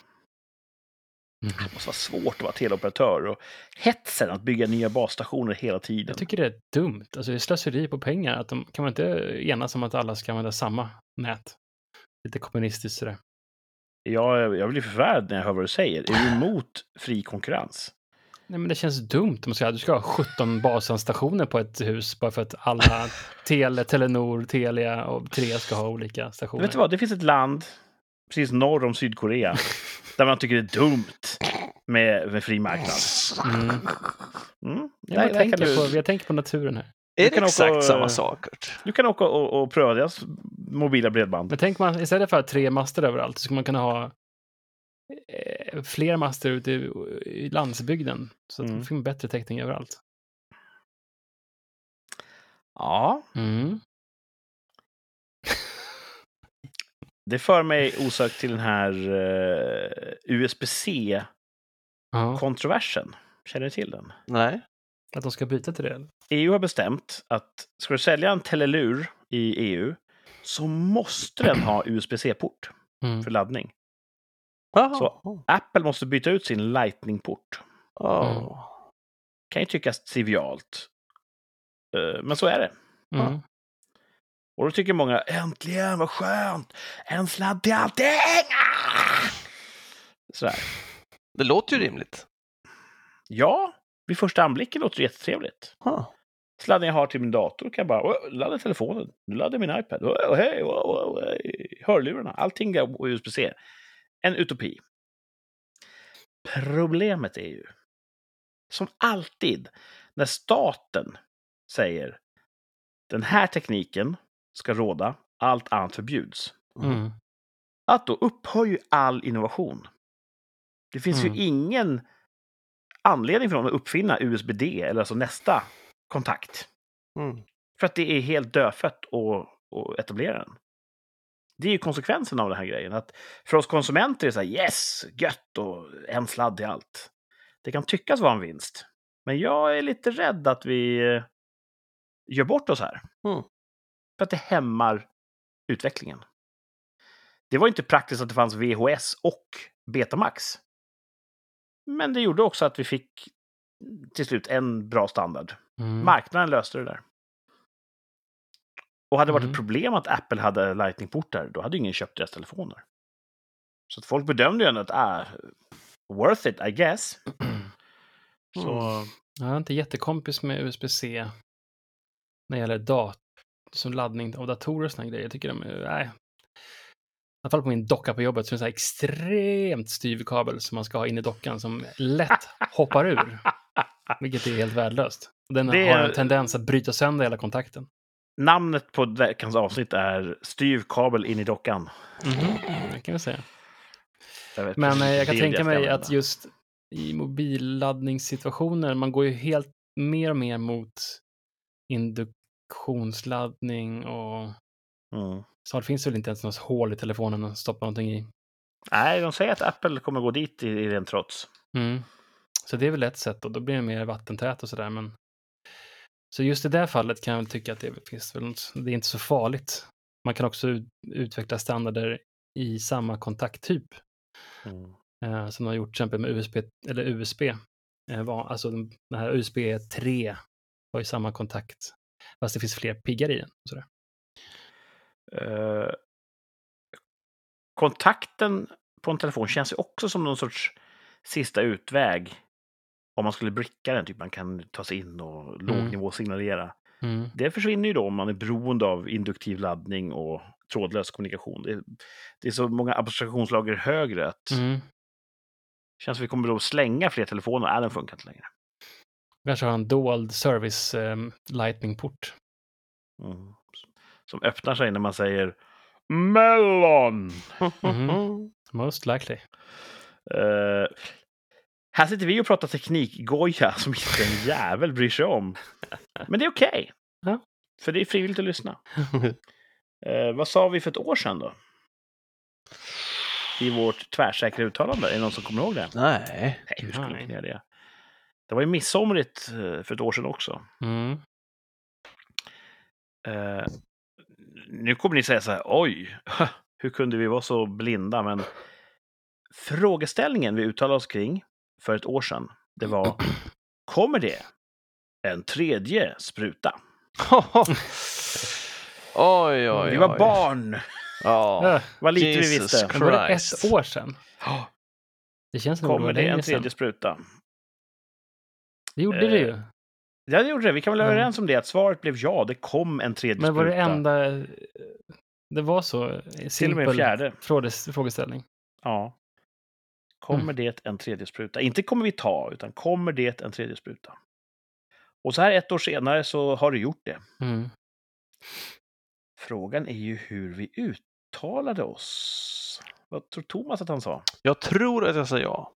Det måste vara svårt att vara teleoperatör och hetsen att bygga nya basstationer hela tiden. Jag tycker det är dumt. Alltså det är slöseri på pengar. Att de, kan man inte enas om att alla ska använda samma nät? Lite kommunistiskt sådär. Jag, jag blir förvärrad när jag hör vad du säger. Är du emot fri konkurrens? Nej, men det känns dumt. Man ska, du ska ha 17 basanstationer på ett hus bara för att alla *laughs* Tele, Telenor, Telia och Tre ska ha olika stationer. Vet du vad, det finns ett land precis norr om Sydkorea där man tycker det är dumt med, med fri marknad. Mm. Mm. Ja, jag, tänker på, jag tänker på naturen här. Är kan det exakt åka och- samma sak? Du kan åka och, och pröva deras mobila bredband. Men tänk man istället för att ha tre master överallt så skulle man kunna ha eh, fler master ute i, i landsbygden. Så att Mm. det får en bättre täckning överallt. Ja, Mm. Det för mig osökt till den här uh, USB-C-kontroversen. Ja, Känner du till den? Nej. att de ska byta till det. eller? EU har bestämt att ska du sälja en telelur i EU så måste den ha USB-C-port Mm. för laddning. Jaha. Så- Apple måste byta ut sin Lightning-port. Oh. Kan ju tyckas trivialt. Eh, Men så är det. Mm. Och då tycker många, äntligen, vad skönt! En sladd till allting! Ah! Sådär. Det låter ju rimligt. Ja, vid första anblicken låter det jättetrevligt. Huh. Sladden jag har till min dator kan jag bara "Åh, ladda telefonen. Nu laddar min iPad. Åh, hej, åh, åh, hej. Hörlurarna. Allting går på USB-C. En utopi. Problemet är ju, som alltid, när staten säger den här tekniken ska råda, allt annat förbjuds. Mm. Att då upphör ju all innovation. Det finns Mm. ju ingen anledning för någon att uppfinna USB-D, eller alltså nästa kontakt. Mm. För att det är helt dödfött att, att etablera den. Det är ju konsekvensen av den här grejen. Att för oss konsumenter är det så här yes, gött och en sladd i allt. Det kan tyckas vara en vinst. Men jag är lite rädd att vi eh, gör bort oss här. Mm. För att det hämmar utvecklingen. Det var inte praktiskt att det fanns VHS och Betamax. Men det gjorde också att vi fick till slut en bra standard. Mm. Marknaden löste det där. Och hade det varit Mm. ett problem att Apple hade Lightning-portar, då hade ingen köpt deras telefoner. Så att folk bedömde ju ändå att, ah, worth it, I guess. *clears throat* Så, Jag är inte jättekompis med USB-C när det gäller dat som laddning av datorer och såna grejer. Jag tycker de är, nej. I alla fall på min docka på jobbet så är det en så här extremt styv kabel som man ska ha in i dockan som lätt hoppar ur. *laughs* Vilket är helt värdelöst. Den Det har en tendens att bryta sönder hela kontakten. namnet på veckans avsnitt är Styv kabel in i dockan. Mhm, Det kan vi säga. Jag Men eh, jag kan tänka mig att just i mobilladdningssituationer, man går ju helt mer och mer mot induktionsladdning och Mm. finns det väl inte ens något hål i telefonen att stoppa någonting i. Nej, de säger att Apple kommer gå dit i, i ren trots. Mm. Så det är väl ett sätt och då blir det mer vattentät och sådär. Men... Så just i det fallet kan jag väl tycka att det finns väl något, det är inte så farligt. Man kan också ut- utveckla standarder i samma kontakttyp. Mm. Eh, som de har gjort till exempel med USB, eller USB. Eh, var, alltså den, den här USB 3 har ju samma kontakt. Fast det finns fler piggar i den. och Sådär. Eh, kontakten på en telefon känns ju också som någon sorts sista utväg. Om man skulle bricka den, typ man kan ta sig in och lågnivåsignalera. Mm. Det försvinner ju då om man är beroende av induktiv laddning och trådlös kommunikation. Det är, det är så många abstraktionslager högre att Mm. känns som vi kommer att slänga fler telefoner. Nej, den funkar inte längre. Kanske har en dold service um, lightning-port. Mm. Som öppnar sig när man säger Mellon! Mhm. *laughs* Most likely. Eh, här sitter vi och pratar teknikgoja som inte en jävel bryr sig om. Men det är okej. Ja. För det är frivilligt att lyssna. *laughs* Eh, vad sa vi för ett år sedan då? I vårt tvärsäkra uttalande. Är det någon som kommer ihåg det? Nej. Nej, hur skulle göra det? Det var ju midsomrigt eh, för ett år sedan också. Mm. Eh, nu kommer ni säga så här, oj, *laughs* hur kunde vi vara så blinda? Men frågeställningen vi uttalade oss kring för ett år sedan, det var, *clears throat* kommer det en tredje spruta? *laughs* oj, oj, Vi var oj. barn, Ja. Vad lite vi Jesus visste. men var det Christ. ett år sedan? Det känns som det Kommer det en tredje spruta? Det gjorde Eh, det ju. Ja, det gjorde det. Vi kan väl vara Mm. överens om det, att svaret blev ja, det kom en tredje Men var det spruta. enda... eh, Det var så Till och med fjärde. fråges- frågeställning. Ja. Kommer Mm. det en tredje spruta? Inte kommer vi ta, utan kommer det en tredje spruta? Och så här ett år senare så har du gjort det. Mm. Frågan är ju hur vi uttalade oss. Vad tror Thomas att han sa? Jag tror att jag sa ja.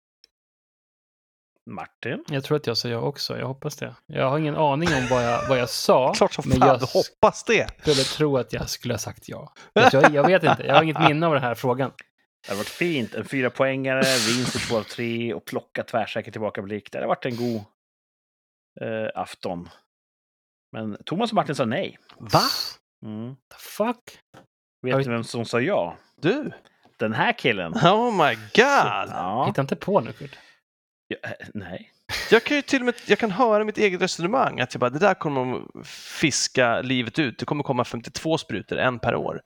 Martin? Jag tror att jag sa ja också. Jag hoppas det. Jag har ingen aning om vad jag, vad jag sa. *laughs* Klart som men fan, jag du hoppas det. skulle tro att jag skulle ha sagt ja. Jag, jag vet inte. Jag har inget minne av den här frågan. Det hade varit fint. En fyra poängare, vinst i två av tre och plocka tvärsäker tillbakablick. Det hade varit en god eh, afton. Men Thomas och Martin sa nej. Va? Mm. The fuck? Vet Oj. ni vem som sa ja? Du? Den här killen. Oh my god! Ja. Hitta inte på nu, Kurt. Ja eh, nej. Jag kan ju till och med jag kan höra mitt eget resonemang. Att jag bara, det där kommer de fiska livet ut. Det kommer komma 52 sprutor, en per år.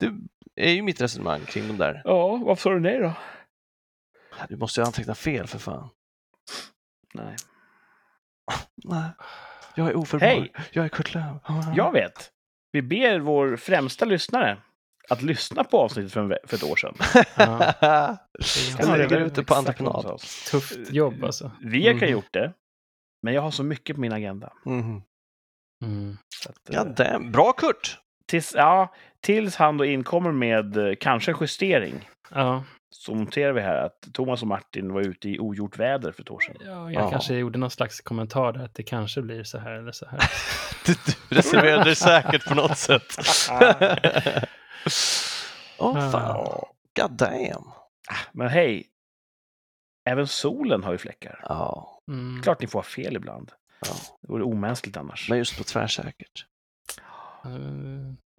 Det är ju mitt resonemang kring de där. Ja, varför sa du nej då? Du måste ju anteckna fel för fan. Nej. *laughs* Nej. Jag är oförbar. Hej! Jag är Kurt Lööf. Jag vet. Vi ber vår främsta lyssnare att lyssna på avsnittet för, för ett år sedan. Ja. Jag Ja, lägger är ut det på entreprenad. Tufft jobb alltså. Vi kan Mhm. gjort det, men jag har så mycket på min agenda. Mhm. Mm. Så att, eh, God damn. Bra Kurt! tills, ja, tills han då inkommer med eh, kanske en justering Ja, så noterar vi här att Thomas och Martin var ute i ogjort väder för ett år sedan. ja, jag Ja. kanske gjorde någon slags kommentar där att det kanske blir så här eller så här. Du, *laughs* du reserverade dig säkert på något sätt. *laughs* *laughs* Åh Ja. fan. God damn. Men hej, även solen har ju fläckar. Ja. Mm. Klart ni får ha fel ibland. ja. Det vore omänskligt annars. Men just på tvärsäkert. Eh,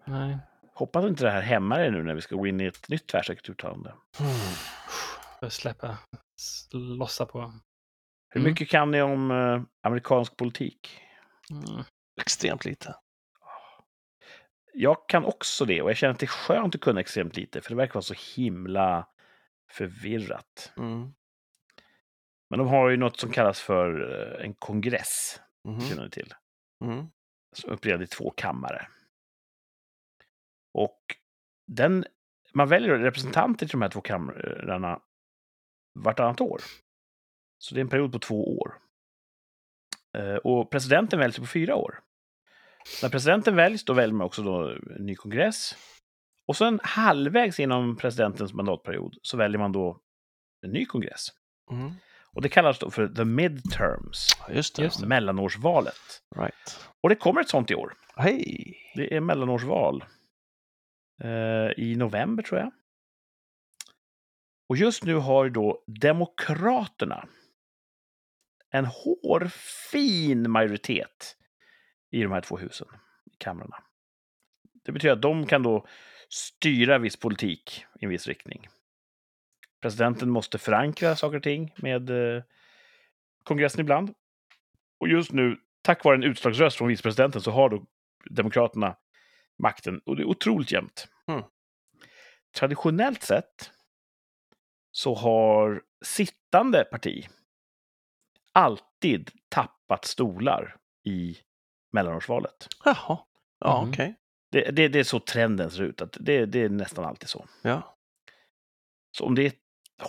nej. Hoppas inte det här hämmar er nu när vi ska gå in i ett nytt tvärsäkert uttalande. Mm. Släppa, lossa på. Hur Mm. mycket kan ni om eh, amerikansk politik? Mm. Extremt lite. Jag kan också det och jag känner att det är skönt att kunna extremt lite för det verkar vara så himla förvirrat. Mm. Men de har ju något som kallas för eh, en kongress, Mhm. känner ni till, Mm. som är uppdelad i två kammare. Och den, man väljer representanter till de här två kamrarna vartannat år. Så det är en period på två år. Eh, Och presidenten väljs på fyra år. När presidenten väljs, då väljer man också då en ny kongress. Och sen halvvägs inom presidentens mandatperiod så väljer man då en ny kongress. Mm. Och det kallas då för the midterms, Just det. Just det. mellanårsvalet. Right. Och det kommer ett sånt i år. Hej! Det är mellanårsval. Eh, I november, tror jag. Och just nu har ju då Demokraterna en hårfin majoritet i de här två husen, i kamrarna. Det betyder att de kan då styra viss politik i en viss riktning. Presidenten måste förankra saker och ting med eh, kongressen ibland. Och just nu, tack vare en utslagsröst från vicepresidenten, så har då Demokraterna makten och det är otroligt jämnt. Mm. Traditionellt sett så har sittande parti alltid tappat stolar i mellanårsvalet. Jaha, ja Mhm. okej. Det, det, det är så trenden ser ut, att det, det är nästan alltid så. Ja. Så om det är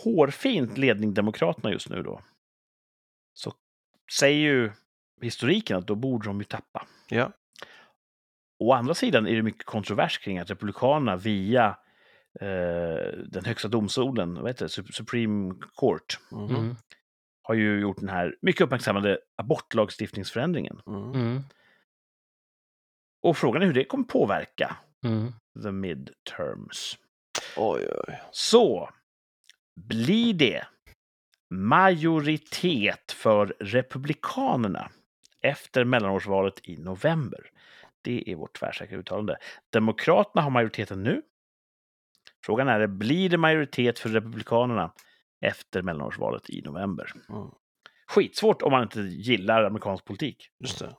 hårfint ledning Demokraterna just nu då, så säger ju historiken att då borde de ju tappa. Ja. Å andra sidan är det mycket kontrovers kring att Republikanerna via eh, den högsta domstolen, vad heter det, Sup- Supreme Court, Mhm. Mm. har ju gjort den här mycket uppmärksammade abortlagstiftningsförändringen. Mm. Och frågan är hur det kommer påverka Mm. the midterms. Oj, oj. Så, blir det majoritet för Republikanerna efter mellanårsvalet i november? Det är vårt tvärsäkra uttalande. Demokraterna har majoriteten nu. Frågan är, blir det majoritet för Republikanerna efter mellanårsvalet i november? Mm. Skitsvårt om man inte gillar amerikansk politik. Just det.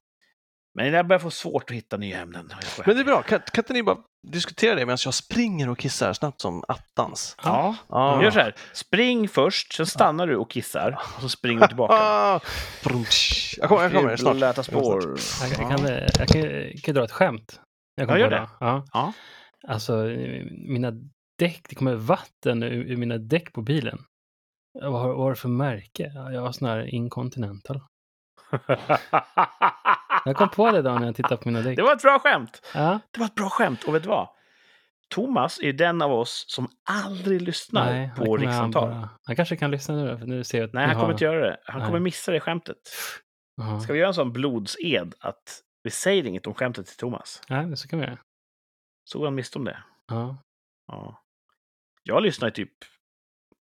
Men jag börjar få svårt att hitta nya ämnen. Men det är bra, kan, kan inte ni bara diskutera det medan jag springer och kissar snabbt som attans? Ja, Ja. gör så här. Spring först, sen stannar du och kissar. Och så springer du tillbaka. Ah, jag kommer, jag kommer snart. Läta spår. Jag, jag, kan, jag, kan, jag kan dra ett skämt. Jag Ja, gör det. Ja. Ja. Alltså, mina däck, det kommer vatten ur, ur mina däck på bilen. Vad har, vad har det för märke? Ja, Jag har sån här Incontinental. *laughs* Jag kom på det då när jag tittade på mina däck. det var ett bra skämt. Ja, Det var ett bra skämt. Och vet du vad? Thomas är den av oss som aldrig lyssnar nej, det på han rikssamtal. bara- Han kanske kan lyssna nu för nu ser jag att Nej, han kommer har- inte göra det. Han Nej. kommer missa det skämtet. Jaha. Ska vi göra en sån blodsed att vi säger inget om skämtet till Thomas? Nej, så kan vi göra. Så går han miste om det. Ja. Ja. Jag lyssnar typ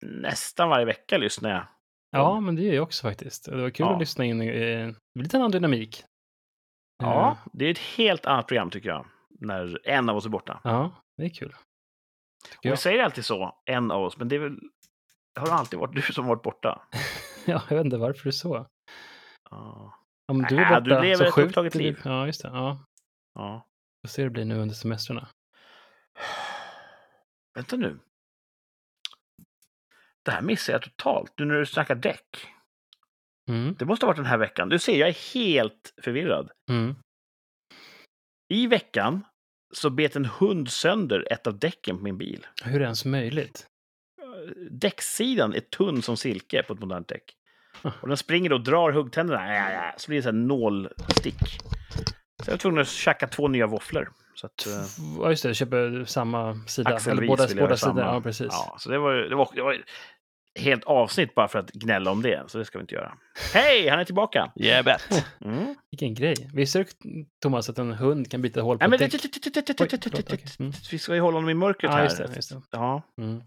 nästan varje vecka lyssnar jag. ja, men det gör jag också faktiskt. Det var kul att lyssna in i eh, lite annan dynamik. Ja, Eh, det är ett helt annat program tycker jag. När en av oss är borta. Ja, det är kul. Och vi säger alltid så, en av oss, men det är väl... Det har alltid varit du som varit borta. *laughs* Ja, jag vet inte varför det är så. Ja. Om du är du borta lever så ett skjuter du- liv. Ja, just det. Ja, ja. får se hur det blir nu under semestrarna. Vänta nu. Det här missar jag totalt, nu när du snackar däck. Mm. Det måste ha varit den här veckan. Du ser, jag är helt förvirrad. Mm. I veckan så bet en hund sönder ett av däcken på min bil. Hur är det ens möjligt? Däcksidan är tunn som silke på ett modernt däck. Och den springer och drar huggtänderna, så blir det så här nålstick. Så jag var tvungen att tjacka två nya våfflor. Så att, eh, Ja, just det. Köper samma sida. axelvis båda båda sidor. Ja, precis. Ja, så det var, det var, det var helt avsnitt bara för att gnälla om det, så det ska vi inte göra. Hej, han är tillbaka! Yeah, bet. *laughs* Mm. Vilken grej. Visste du, Thomas, att en hund kan bita hål på Nej, men. Vi ska ju hålla honom i mörkret Ja, här. just det. Just det. Ja, Mm.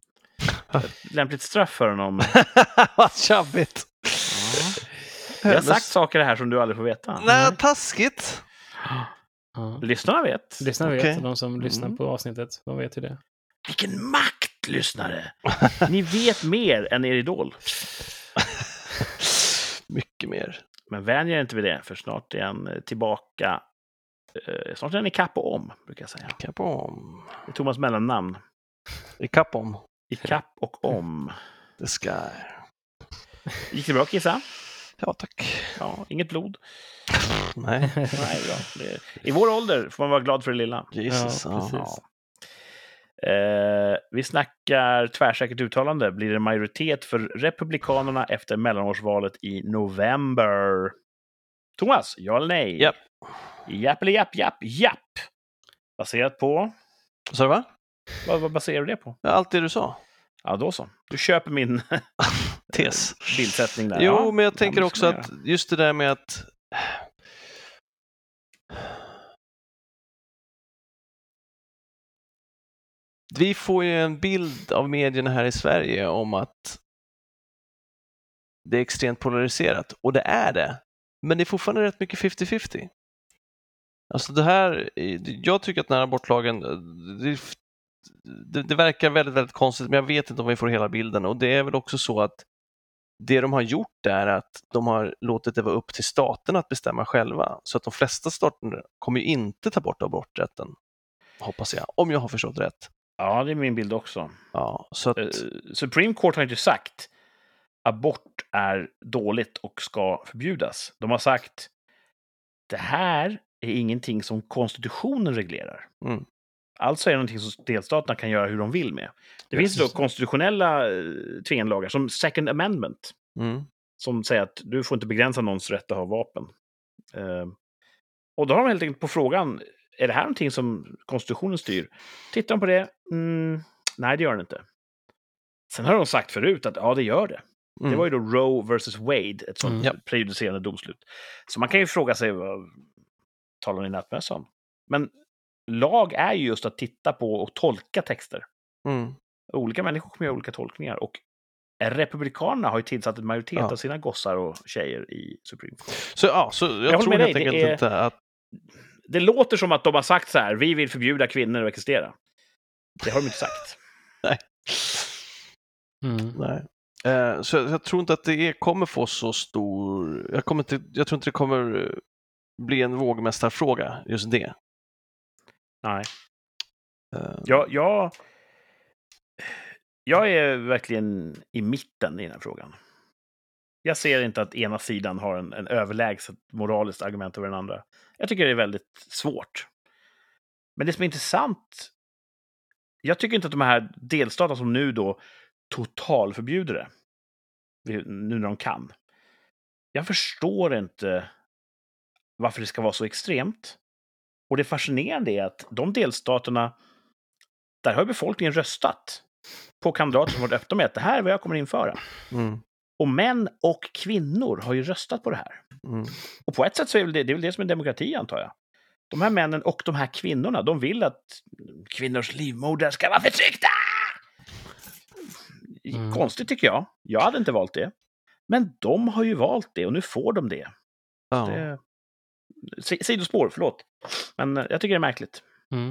lämpligt straff för honom. *laughs* Vad tjabbigt. Vi har sagt saker här som du aldrig får veta. Nej, taskigt. Lyssnarna vet. Lyssnarna vet, de som lyssnar Mm. på avsnittet, de vet ju det. Vilken makt, lyssnare! *laughs* Ni vet mer än er idol. Mycket mer. Men vänjer er inte vid det, för snart är han eh, tillbaka. Eh, snart är han ikapp och om, brukar jag säga. Ikapp om. Det är Thomas mellannamn. Ikapp om. Ikapp och om. The sky. Gick det bra, Kissa? Ja, tack. Ja, inget blod. Nej, *laughs* Nej, bra. Det, I vår ålder får man vara glad för det lilla. Jesus. Ja, Ja, precis. Eh, vi snackar tvärsäkert uttalande. Blir det majoritet för Republikanerna efter mellanårsvalet i november? Thomas, ja eller nej? Japp. Japp eller japp, japp, japp. Baserat på? Så det va? Vad, vad baserar du det på? Allt det du sa. Ja, då så. Du köper min *laughs* *laughs* Tes. bildsättning där. Jo, ja, men jag ja, tänker också att just det där med att Vi får ju en bild av medierna här i Sverige om att det är extremt polariserat, och det är det. Men det är fortfarande rätt mycket 50-50. Alltså det här, jag tycker att den här abortlagen, eh, det, det, det verkar väldigt, väldigt konstigt, men jag vet inte om vi får hela bilden. Och det är väl också så att det de har gjort är att de har låtit det vara upp till staterna att bestämma själva. Så att de flesta stater kommer ju inte ta bort aborträtten, hoppas jag, om jag har förstått rätt. Ja, det är min bild också. Ja, så att, Eh, Supreme Court har inte sagt abort är dåligt och ska förbjudas. De har sagt det här är ingenting som konstitutionen reglerar. Mm. Alltså är det någonting som delstaterna kan göra hur de vill med. Det finns då konstitutionella eh, tvingande lagar, som Second Amendment, mm, som säger att du får inte begränsa någons rätt att ha vapen. Eh, och då har de helt enkelt på frågan, är det här någonting som konstitutionen styr? Tittar de på det? Mm, nej, det gör den inte. Sen har de sagt förut att ja, det gör det. Det mm. var ju då Roe versus Wade, ett sånt Mm. Prejudicerande domslut. Så man kan ju fråga sig, vad talar ni nattmössan? Men lag är ju just att titta på och tolka texter. Mm. Olika människor kommer göra olika tolkningar. Och Republikanerna har ju tillsatt en majoritet Ja. av sina gossar och tjejer i Supreme Court. Så, ja, så jag, håller tror helt det enkelt inte att Det låter som att de har sagt så här, vi vill förbjuda kvinnor att existera. Det har de inte sagt. *laughs* Mm. Nej. Eh, så jag, jag tror inte att det är, kommer få så stor... Jag, kommer inte, jag tror inte det kommer eh, bli en vågmästarfråga, just det. Nej. Eh, Jag, jag, jag är verkligen i mitten i den här frågan. Jag ser inte att ena sidan har en, en överlägset moraliskt argument över den andra. Jag tycker det är väldigt svårt. Men det som är intressant, jag tycker inte att de här delstaterna som nu då totalförbjuder det, nu när de kan. Jag förstår inte varför det ska vara så extremt. Och det fascinerande är att de delstaterna, där har befolkningen röstat på kandidater som varit öppna med att det här är vad jag kommer införa. mm, Och män och kvinnor har ju röstat på det här. mm, Och på ett sätt så är det, det är väl det som är demokrati, antar jag. De här männen och de här kvinnorna, de vill att kvinnors livmodrar ska vara förtryckta! Mm. Konstigt tycker jag. Jag hade inte valt det. Men de har ju valt det och nu får de det. ja. det... Si- Sidospår, förlåt. Men eh, jag tycker det är märkligt. Mm.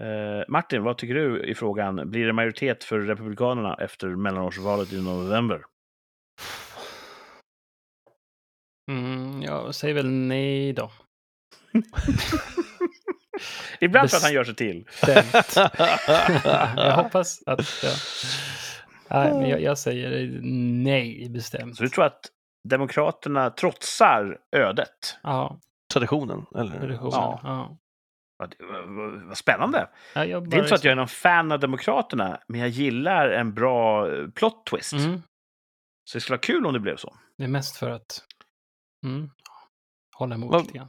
Eh, Martin, vad tycker du i frågan? Blir det majoritet för Republikanerna efter mellanårsvalet i november? Mm, jag säger väl nej då. *laughs* Ibland för Bes- att han gör sig till. *laughs* Jag hoppas att... Ja. Nej, men jag, jag säger nej bestämt. Så du tror att Demokraterna trotsar ödet? Ja, Traditionen, eller? traditionen. Ja. Ja. Vad vad- vad spännande! Ja, jag Det är inte så att jag är någon fan av Demokraterna, men jag gillar en bra eh, plot twist. Mm, Så det skulle vara kul om det blev så. det är mest för att mm, hålla emot lite grann.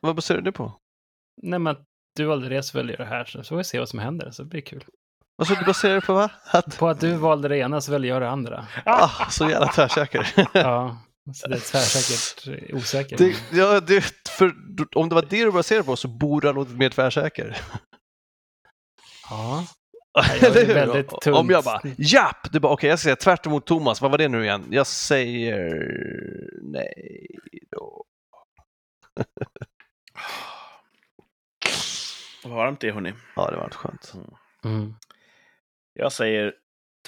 Vad baserar du det på? Nej, men att du valde det så väljer jag det här, så får vi se vad som händer, så det blir kul. Vad sa du baserar det på? Va? Att, På att du valde det ena så väljer jag det andra. ah, så jävla tvärsäker. *laughs* Ja, så det är tvärsäkert eh, osäkert. Det, ja, det, för, om det var det du baserade på så borde ha låtit mer tvärsäker. Ja, jag väldigt tunt. Om jag bara, japp! Du bara, okej, jag säger tvärt emot Thomas. Vad var det nu igen? Jag säger nej då. *sighs* Vad varmt det är, hörni. Ja, det var inte skönt. mm. Jag säger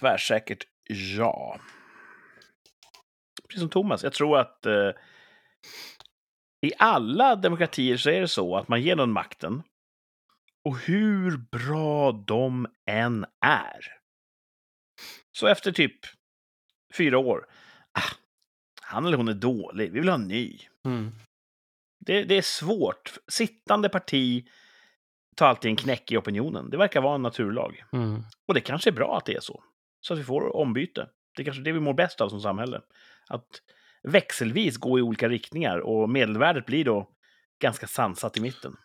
tvärsäkert ja. Precis som Thomas. Jag tror att eh, i alla demokratier så är det så att man ger någon makten. Och hur bra de än är. Så efter typ fyra år. Ah, han eller hon är dålig. Vi vill ha en ny. Mm. Det, det är svårt. Sittande parti tar alltid en knäck i opinionen. Det verkar vara en naturlag. Mm. Och det kanske är bra att det är så. Så att vi får ombyte. Det är kanske det vi mår bäst av som samhälle. Att växelvis gå i olika riktningar och medelvärdet blir då ganska sansat i mitten.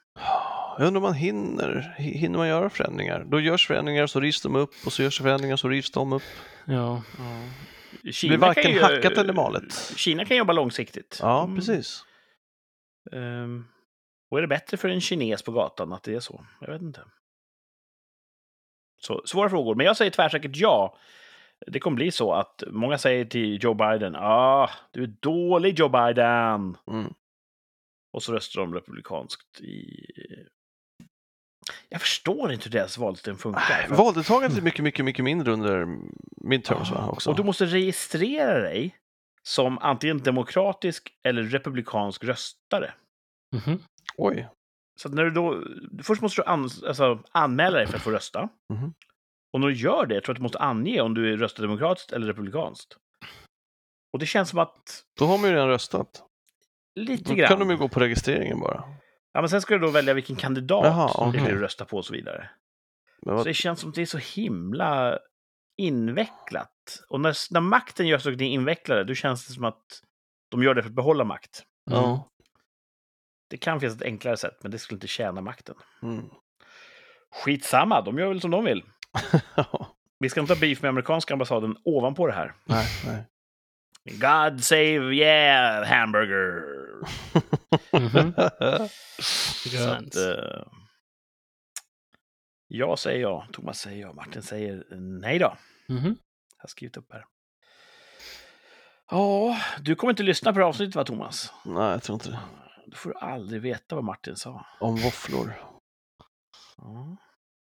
Jag undrar om man hinner, hinner man göra förändringar? Då görs förändringar så rivs de upp och så görs förändringar så rivs de upp. Ja. Kina blir varken kan ju- hackat eller malet. Kina kan jobba långsiktigt. Ja, Mm. precis. Ehm, och är det bättre för en kines på gatan att det är så? Jag vet inte. Så, svåra frågor, men jag säger tvärsäkert ja. Det kommer bli så att många säger till Joe Biden, ah, du är dålig Joe Biden. Mm. Och så röstar de republikanskt i... Jag förstår inte hur deras valsystem funkar. Valdeltagandet är mycket, mycket, mycket mindre under midterms va, också. Och du måste registrera dig som antingen demokratisk eller republikansk röstare. Mhm. Oj. Så att när du då, först måste du an, alltså, anmäla dig för att få rösta. Mhm. Och när du gör det tror jag att du måste ange om du röstar demokratiskt eller republikanskt. Och det känns som att, Då har man ju redan röstat. lite Då grann. kan de ju gå på registreringen bara. Ja, men sen ska du då välja vilken kandidat Jaha, som okej. du vill rösta på och så vidare. Men Så vad, det känns som att det är så himla invecklat. Och när, när makten gör saker invecklade, då känns det som att de gör det för att behålla makt. ja. Det kan finnas ett enklare sätt, men det skulle inte tjäna makten. Mm. Skitsamma, de gör väl som de vill. *laughs* Vi ska inte ha beef med amerikanska ambassaden ovanpå det här. nej, nej. God save yeah, hamburger! *laughs* Mhm. Så Jag säger ja, Thomas säger ja, Martin säger nej då. Mhm. Jag har skrivit upp här. Ja, du kommer inte lyssna på det avsnittet va, Thomas? nej, jag tror inte det. Du får aldrig veta vad Martin sa. Om våfflor. Ja.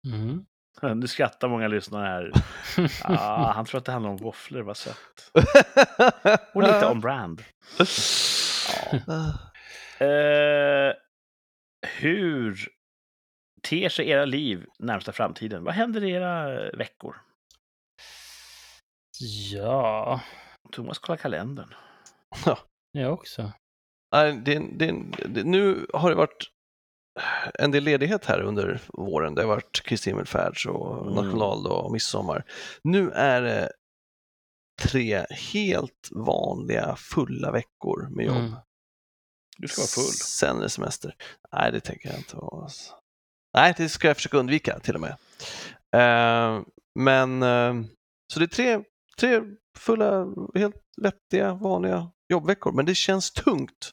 Mhm. *laughs* Nu skrattar många lyssnare här. *laughs* Ja, han tror att det handlar om våfflor, vad sött. Och lite on brand. *laughs* Eh, hur ter sig era liv närmsta framtiden? Vad händer i era veckor? Ja, Thomas kollar kalendern. jag också. Nej, det, det, det, nu har det varit en del ledighet här under våren. Det har varit Kristi himmelfärds och Mm. nationaldag och midsommar. Nu är det tre helt vanliga fulla veckor med jobb. Mm. Du ska vara full. Sen är det semester. Nej, det tänker jag inte vara. alltså. Nej, det ska jag försöka undvika till och med. Eh, men eh, så det är tre, tre fulla, helt vettiga, vanliga jobbveckor. Men det känns tungt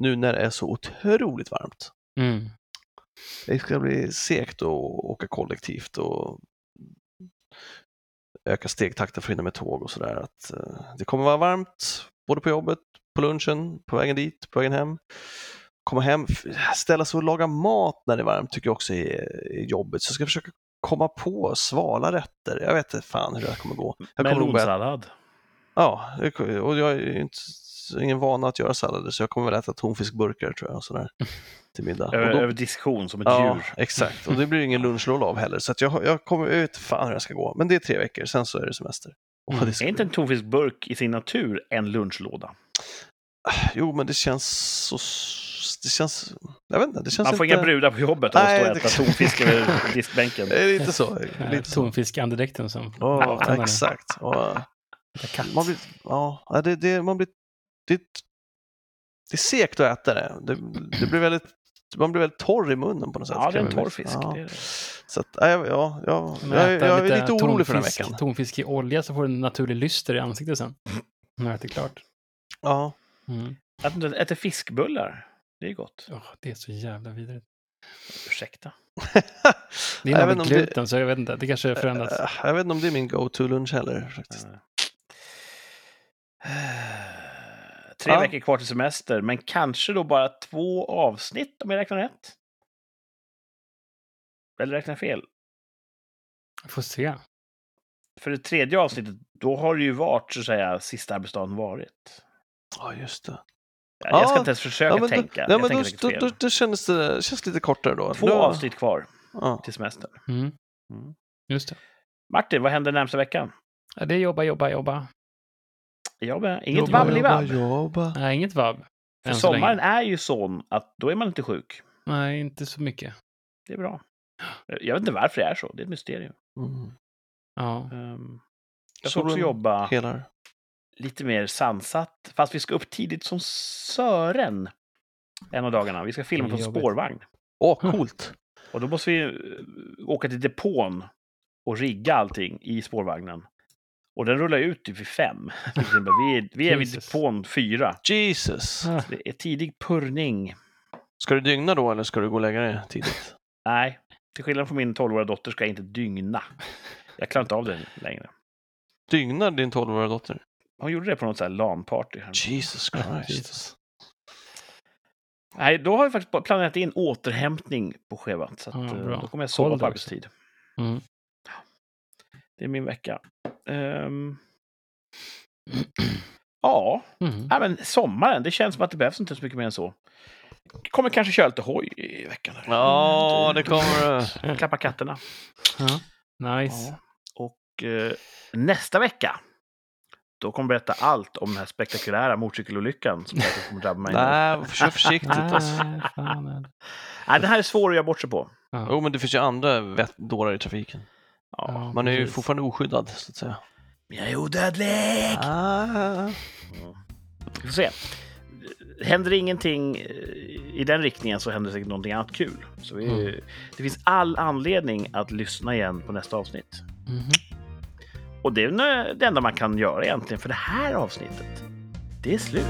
nu när det är så otroligt varmt. Mm. Det ska bli segt att åka kollektivt och öka stegtakten för att hinna med tåg och sådär. Att, eh, det kommer vara varmt, både på jobbet, på lunchen, på vägen dit, på vägen hem. Komma hem, ställa sig och laga mat när det är varmt tycker jag också är, är jobbigt. Så jag ska försöka komma på svala rätter. Jag vet inte fan hur det här kommer gå. Jag Melonsallad. ja, jag och jag är inte, ingen vana att göra sallader så jag kommer väl äta tonfiskburkar tror jag och sådär *laughs* till middag. Över, då- över diskussion som ett Ja, djur. exakt. Och det blir ingen *laughs* lunchlåda av heller. Så jag, jag kommer ut fan hur jag ska gå. Men det är tre veckor, sen så är det semester. Mm. det Är inte en tonfiskburk i sin natur en lunchlåda? Jo, men det känns så... Det känns... Jag vet inte, det känns Man får inte... inga brudar på jobbet av att Nej, stå och det- äta tonfisk över *laughs* diskbänken. Det är lite så. Lite så. Tonfiskandedräkten som Ja, avtändande. exakt. Lite katt. man blir... Ja, ja, det, det, man blir... Det, det är segt att äta det. Det, det blir väldigt... Man blir väldigt torr i munnen på något sätt. Ja, det är en torr fisk. Ja. det är det. Så att, ja, ja, ja, ja, jag, jag är lite orolig för den här veckan. Tonfisk i olja så får du en naturlig lyster i ansiktet sen. När du äter klart. Ja. Mm. Att du äter fiskbullar, det är gott. Åh, det är så jävla vidrigt. Ursäkta. Det Jag är vet nog inte om det- gluten, så jag vet inte. Det kanske har förändrats. Eh, Jag vet inte om det är min go-to-lunch heller faktiskt. *sighs* Tre Ja. veckor kvar till semester, men kanske då bara två avsnitt om jag räknar rätt. Eller räknar jag fel? Vi får se. För det tredje avsnittet, då har det ju varit så att säga sista arbetsdagen varit. Ja, just det. Jag jag ska inte ens försöka Ja, men tänka. Då, ja, men då, då, då, då känns det, känns lite kortare då. Två då, avsnitt kvar Ja. till semestern. Mm. Mm. Just det. Martin, vad händer närmsta veckan? Ja, det är jobba, jobba, jobba. Jobba. Inget Jobba, vabbelivabb. Jobba, jobba. Nej, inget vabb. För sommaren länge. är ju sån att då är man inte sjuk. Nej, inte så mycket. Det är bra. Jag vet inte varför det är så. Det är ett mysterium. Mm. Ja. Ehm, jag ska också jobba Helar. Lite mer sansat. Fast vi ska upp tidigt som Sören en av dagarna. Vi ska filma på en spårvagn. Åh, coolt. Och då måste vi eh, åka till depån och rigga allting i spårvagnen. Och den rullar ut typ vid fem. *laughs* Vi är, vi är vid depån fyra. Jesus. Ah, Det är tidig purrning. Ska du dygna då eller ska du gå och lägga dig tidigt? *laughs* Nej, till skillnad från min 12-åriga dotter ska jag inte dygna. Jag klarar inte av det längre. Dygnar din 12-åriga dotter? Hon gjorde det på något så här LAN-party. här. Jesus *laughs* Christ. Nej, då har vi faktiskt planerat in återhämtning på schemat. Så att, Ja, eh, då kommer jag sova på arbetstid. Mm. Det är min vecka. Ehm, *clears throat* ja, Mm. ja, men sommaren. Det känns som att det behövs inte så mycket mer än så. Kommer kanske köra lite hoj i veckan. Ja, det kommer. *laughs* Klappa katterna. Ja. Nice. Ja. Och eh, nästa vecka, då kommer berätta allt om den här spektakulära motorcykelolyckan som kommer drabba mig. Nej, kör försiktigt alltså. Nej, det. Nej, den här är svår att göra bort sig på. Ja. Jo, men det finns ju andra dårar i trafiken. Ja. Ja, Man är ju fortfarande oskyddad, så att säga. Jag är odödlig! Ah. Vi får se. Händer ingenting eh, i den riktningen så händer det säkert någonting annat kul. Så vi, Mm. Det finns all anledning att lyssna igen på nästa avsnitt. Mhm. Och det är det enda man kan göra egentligen för det här avsnittet. Det är slut.